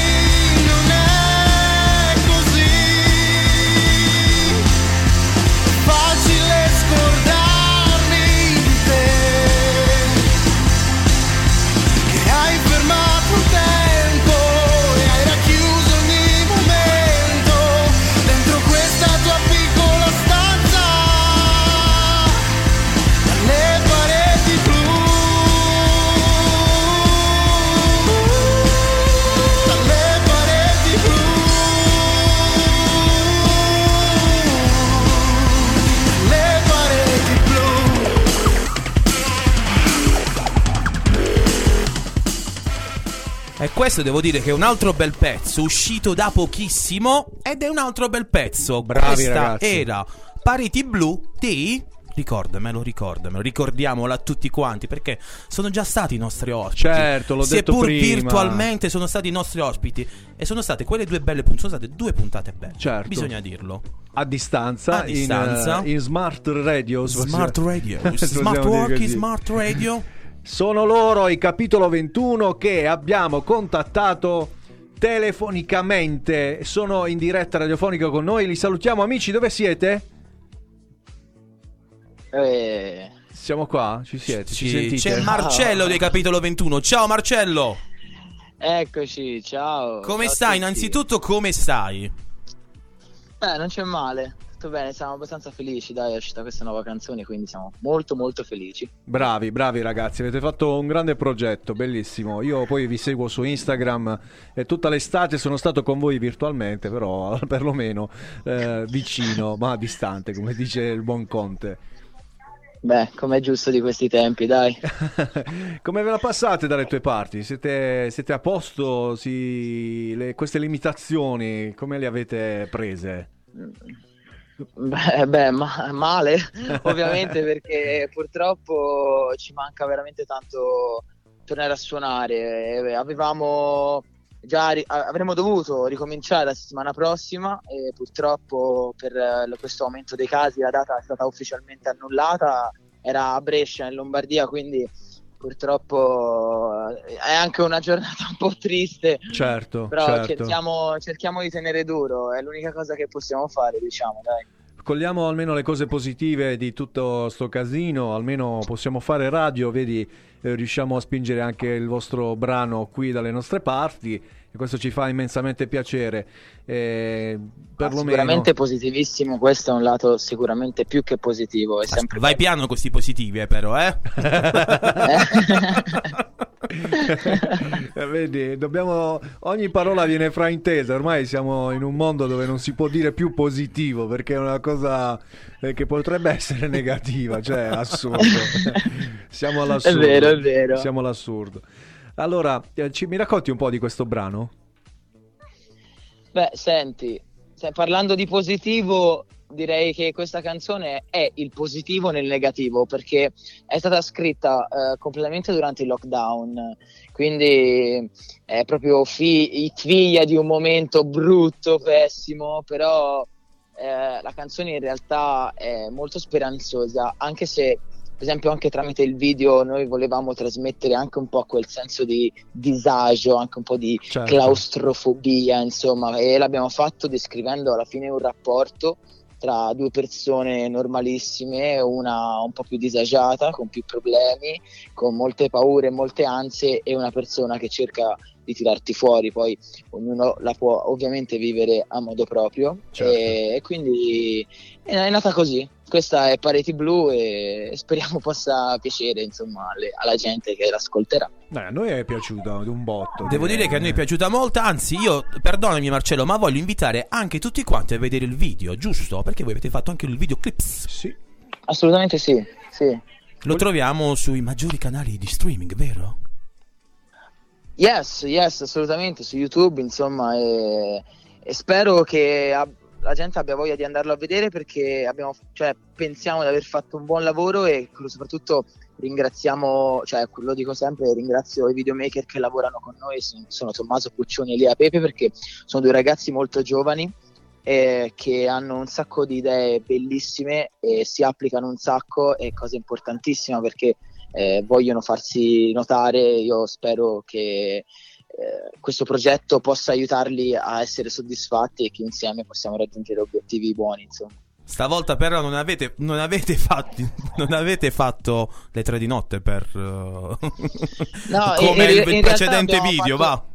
questo devo dire che è un altro bel pezzo, uscito da pochissimo. Ed è un altro bel pezzo. Bravi, Questa ragazzi. era Pareti Blu di. Ricordamelo, ricordamelo, ricordiamola a tutti quanti perché sono già stati i nostri ospiti. Certo, l'ho detto Seppur prima. virtualmente sono stati i nostri ospiti e sono state quelle due belle puntate, sono state due puntate belle. Certo. Bisogna dirlo. A distanza, A in, distanza. eh, in smart radio. Smart radio, smart così. smart radio. Sono loro i capitolo 21 che abbiamo contattato telefonicamente. Sono in diretta radiofonica con noi. Li salutiamo amici, dove siete? Eh, Siamo qua? Ci siete? Ci, Ci- sentite? c'è Marcello dei capitolo 21. Ciao Marcello. eccoci, ciao. Come Ciao stai? Innanzitutto come stai? Beh, non c'è male. Tutto bene, siamo abbastanza felici. Dai, è uscita questa nuova canzone, quindi siamo molto molto felici. Bravi, bravi ragazzi, avete fatto un grande progetto, bellissimo. Io poi vi seguo su Instagram e tutta l'estate sono stato con voi virtualmente, però perlomeno eh, vicino, ma distante, come dice il buon Conte. Beh, com'è giusto di questi tempi, dai. Come ve la passate dalle tue parti? Siete, siete a posto? Si- le- queste limitazioni, come le avete prese? Beh, beh, ma- male, ovviamente, perché purtroppo ci manca veramente tanto tornare a suonare. Eh, Avevamo già ri- avremmo dovuto ricominciare la settimana prossima e purtroppo per questo aumento dei casi la data è stata ufficialmente annullata. Era a Brescia in Lombardia, quindi purtroppo eh, è anche una giornata un po' triste. Certo, Però certo. cerchiamo, cerchiamo di tenere duro, è l'unica cosa che possiamo fare, diciamo, dai. Cogliamo almeno le cose positive di tutto sto casino, almeno possiamo fare radio, vedi, eh, riusciamo a spingere anche il vostro brano qui dalle nostre parti e questo ci fa immensamente piacere. Eh, perlomeno... Sicuramente positivissimo, questo è un lato sicuramente più che positivo. È sempre Vai piano con questi positivi, eh, però, eh? Eh, Vedi, dobbiamo... ogni parola viene fraintesa, ormai siamo in un mondo dove non si può dire più positivo perché è una cosa eh, che potrebbe essere negativa, cioè assurdo. Siamo all'assurdo. È vero, è vero. Siamo all'assurdo. Allora, eh, ci, mi racconti un po' di questo brano? Beh, senti, se- parlando di positivo, direi che questa canzone è il positivo nel negativo perché è stata scritta eh, completamente durante il lockdown, quindi è proprio fi- figlia di un momento brutto, pessimo, però eh, la canzone in realtà è molto speranzosa, anche se per esempio anche tramite il video noi volevamo trasmettere anche un po' quel senso di disagio, anche un po' di Certo. claustrofobia, insomma, e l'abbiamo fatto descrivendo alla fine un rapporto tra due persone normalissime, una un po' più disagiata, con più problemi, con molte paure, molte ansie e una persona che cerca di tirarti fuori, poi ognuno la può ovviamente vivere a modo proprio Certo. e, e quindi è, è nata così. Questa è Pareti Blu e speriamo possa piacere insomma alle- alla gente che l'ascolterà. Beh, a noi è piaciuta di un botto. Devo dire che a noi è piaciuta molto, anzi io, perdonami Marcello, ma voglio invitare anche tutti quanti a vedere il video, giusto? Perché voi avete fatto anche il videoclips. Sì. Assolutamente sì, sì. Lo troviamo sui maggiori canali di streaming, vero? Yes, yes, assolutamente su YouTube, insomma, e, e spero che ab- la gente abbia voglia di andarlo a vedere perché abbiamo, cioè, pensiamo di aver fatto un buon lavoro e soprattutto ringraziamo, cioè, lo dico sempre, ringrazio i videomaker che lavorano con noi, sono, Tommaso Puccioni e Lia Pepe perché sono due ragazzi molto giovani eh, che hanno un sacco di idee bellissime e si applicano un sacco e cosa importantissima perché eh, vogliono farsi notare. Io spero che eh, questo progetto possa aiutarli a essere soddisfatti e che insieme possiamo raggiungere obiettivi buoni. Insomma. Stavolta però non avete, non avete, fatti, non avete fatto le tre di notte per... uh, No, come in- il in precedente video, fatto- va.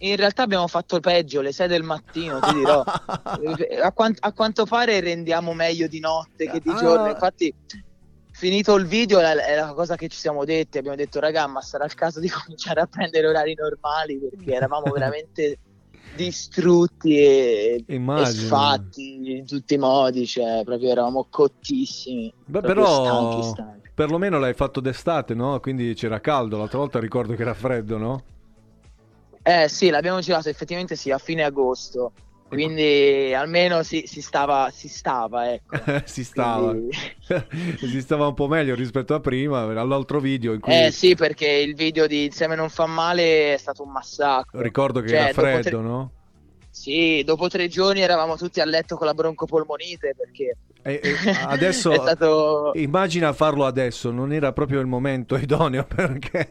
In realtà abbiamo fatto peggio, le 6 del mattino, ti dirò. a, quan- a quanto pare rendiamo meglio di notte che di Ah. giorno. Infatti, finito il video, è la cosa che ci siamo detti. Abbiamo detto, raga, ma sarà il caso di cominciare a prendere orari normali perché eravamo veramente distrutti e, e sfatti in tutti i modi. Cioè, proprio eravamo cottissimi. Beh, però stanchi, stanchi. perlomeno l'hai fatto d'estate, no? Quindi c'era caldo, l'altra volta ricordo che era freddo, no? Eh sì, l'abbiamo girato effettivamente sì, a fine agosto. Quindi almeno si, si stava, si stava, ecco. si stava Quindi- si stava un po' meglio rispetto a prima, all'altro video in cui Eh sì, perché il video di Insieme non fa male è stato un massacro. ricordo che Cioè, era freddo, tre- no? Sì, dopo tre giorni eravamo tutti a letto con la broncopolmonite perché E- e adesso stato... immagina farlo adesso, non era proprio il momento idoneo perché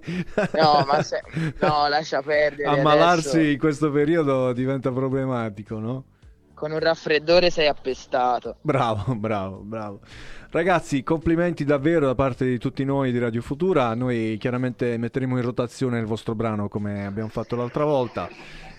No, ma se... no, lascia perdere. ammalarsi adesso. in questo periodo diventa problematico, no? Con un raffreddore sei appestato. Bravo, bravo, bravo. Ragazzi, complimenti davvero da parte di tutti noi di Radio Futura. Noi chiaramente metteremo in rotazione il vostro brano come abbiamo fatto l'altra volta.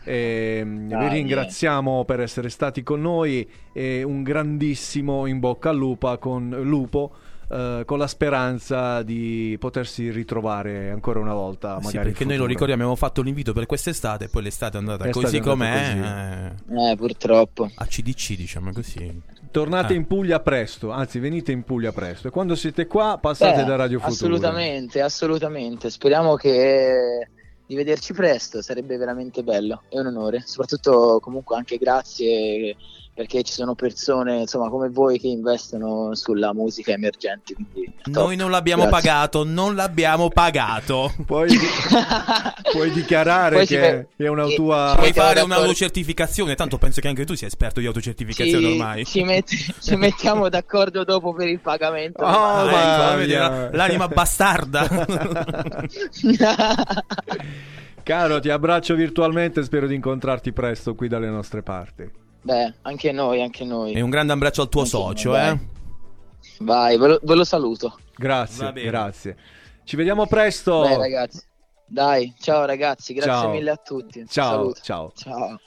E, mm, vi ringraziamo per essere stati con noi e un grandissimo in bocca al lupa con, lupo eh, con la speranza di potersi ritrovare ancora una volta. Sì, Magari perché noi lo futuro. ricordiamo, abbiamo fatto l'invito per quest'estate, poi l'estate è andata così è andata com'è. così. Eh, purtroppo. A CDC, diciamo così. Tornate Eh. in Puglia presto, anzi venite in Puglia presto e quando siete qua passate Beh, da Radio Futura. Assolutamente, assolutamente. Speriamo che di vederci presto, sarebbe veramente bello, è un onore. Soprattutto comunque anche grazie perché ci sono persone insomma come voi che investono sulla musica emergente. Quindi. Noi non l'abbiamo Grazie. pagato, non l'abbiamo pagato. Puoi, puoi dichiarare Poi che è una tua... Puoi fare un'autocertificazione, tanto penso che anche tu sia esperto di autocertificazione Ci, ormai. ci metti- ci mettiamo d'accordo dopo per il pagamento. Oh, Ah, ecco, l'anima bastarda. Caro, ti abbraccio virtualmente, spero di incontrarti presto qui dalle nostre parti. Beh, anche noi, anche noi. e un grande abbraccio al tuo Anche socio, noi, eh. dai. Vai, ve lo, ve lo saluto. Grazie, grazie. Ci vediamo presto. Beh, ragazzi. Dai, ciao ragazzi, grazie Ciao. mille a tutti. Ciao, Saluto. ciao. Ciao.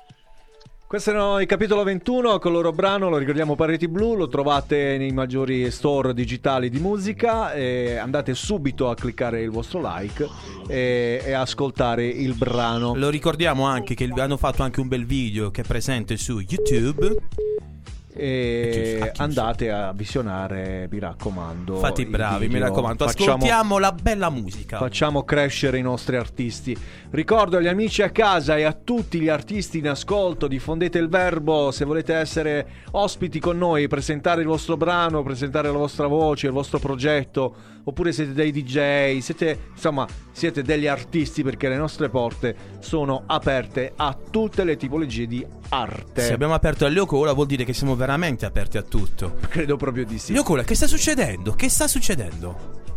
Questo era il capitolo 21 con il loro brano, lo ricordiamo Pareti Blu, lo trovate nei maggiori store digitali di musica andate subito a cliccare il vostro like e, e ascoltare il brano. Lo ricordiamo anche che hanno fatto anche un bel video che è presente su YouTube. E andate a visionare, mi raccomando. Fate i bravi, mi raccomando. Facciamo- Ascoltiamo la bella musica. Facciamo crescere i nostri artisti. Ricordo agli amici a casa e a tutti gli artisti in ascolto, diffondete il verbo se volete essere ospiti con noi, presentare il vostro brano, presentare la vostra voce, il vostro progetto, oppure siete dei DJ, siete insomma, siete degli artisti perché le nostre porte sono aperte a tutte le tipologie di arte. Se abbiamo aperto a Leo Cola vuol dire che siamo veramente aperti a tutto. Credo proprio di sì. Leo Cola, che sta succedendo? Che sta succedendo?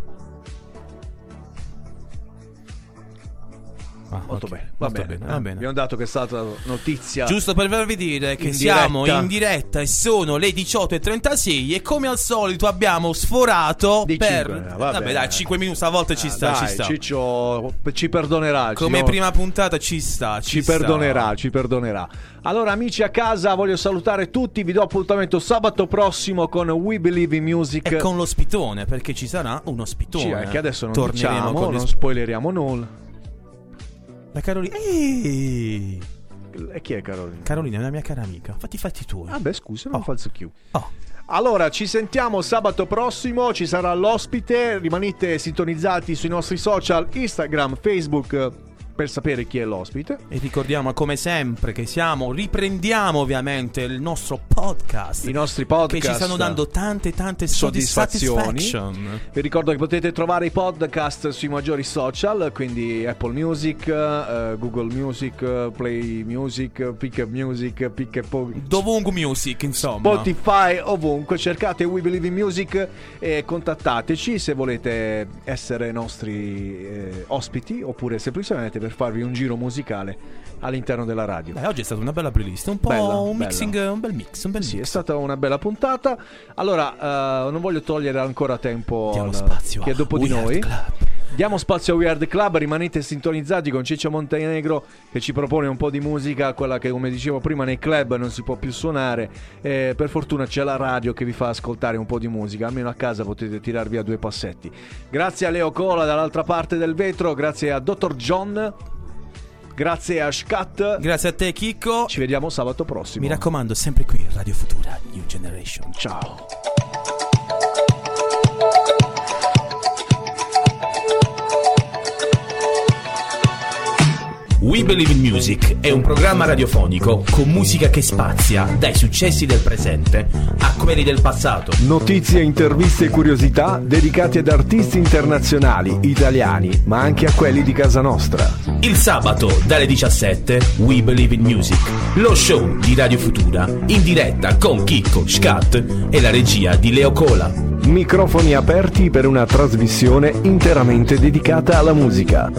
Ah, Molto ok, bene, va molto bene, bene, va bene. Abbiamo dato che è stata notizia. Giusto per farvi dire che In siamo diretta. in diretta e sono le 18.36 e come al solito abbiamo sforato Di per... cinque, vabbè. dai, 5 minuti stavolta ci Ah, sta, dai, ci sta. Ciccio ci perdonerà. Come ci- prima puntata ci sta, ci, ci sta. perdonerà, ci perdonerà. Allora, amici a casa, voglio salutare tutti. Vi do appuntamento sabato prossimo con We Believe in Music. E con l'ospitone, perché ci sarà un ospitone. Sì, che adesso non Torneremo diciamo, non sp- spoileriamo nulla. La Carolina. Ehi! E chi è Carolina? Carolina è una mia cara amica. Fatti i fatti tuoi. Ah, beh, scusa, non Oh. falso Q. Oh. Allora, ci sentiamo sabato prossimo, ci sarà l'ospite, rimanete sintonizzati sui nostri social, Instagram, Facebook, per sapere chi è l'ospite. E ricordiamo come sempre che siamo, riprendiamo ovviamente il nostro podcast. I nostri podcast Che ci stanno dando tante tante soddisfazioni. Vi ricordo che potete trovare i podcast sui maggiori social, quindi Apple Music, eh, Google Music, Play Music, Pick Up Music, Pick Up Dovunque music, insomma. Spotify, ovunque. Cercate We Believe in Music e contattateci se volete essere nostri eh, ospiti oppure semplicemente per farvi un giro musicale all'interno della radio. Dai, oggi è stata una bella playlist, un po' Bella, un bella. mixing, un bel mix, un bel Sì, è mix. stata una bella puntata. Allora, eh, non voglio togliere ancora tempo Diamo al- spazio chi è dopo di noi. Club. Diamo spazio a Weird Club, rimanete sintonizzati con Ciccio Montenegro che ci propone un po' di musica, quella che come dicevo prima nei club non si può più suonare. Eh, per fortuna c'è la radio che vi fa ascoltare un po' di musica, almeno a casa potete tirar via due passetti. Grazie a Leo Cola dall'altra parte del vetro, grazie a Dr. John, grazie a Scat. Grazie a te, Chicco. Ci vediamo sabato prossimo. Mi raccomando, sempre qui, Radio Futura, New Generation. Ciao. We Believe in Music è un programma radiofonico con musica che spazia dai successi del presente a quelli del passato. Notizie, interviste e curiosità dedicate ad artisti internazionali, italiani, ma anche a quelli di casa nostra. Il sabato dalle 17 We Believe in Music, lo show di Radio Futura in diretta con Chicco, Scat e la regia di Leo Cola. Microfoni aperti per una trasmissione interamente dedicata alla musica.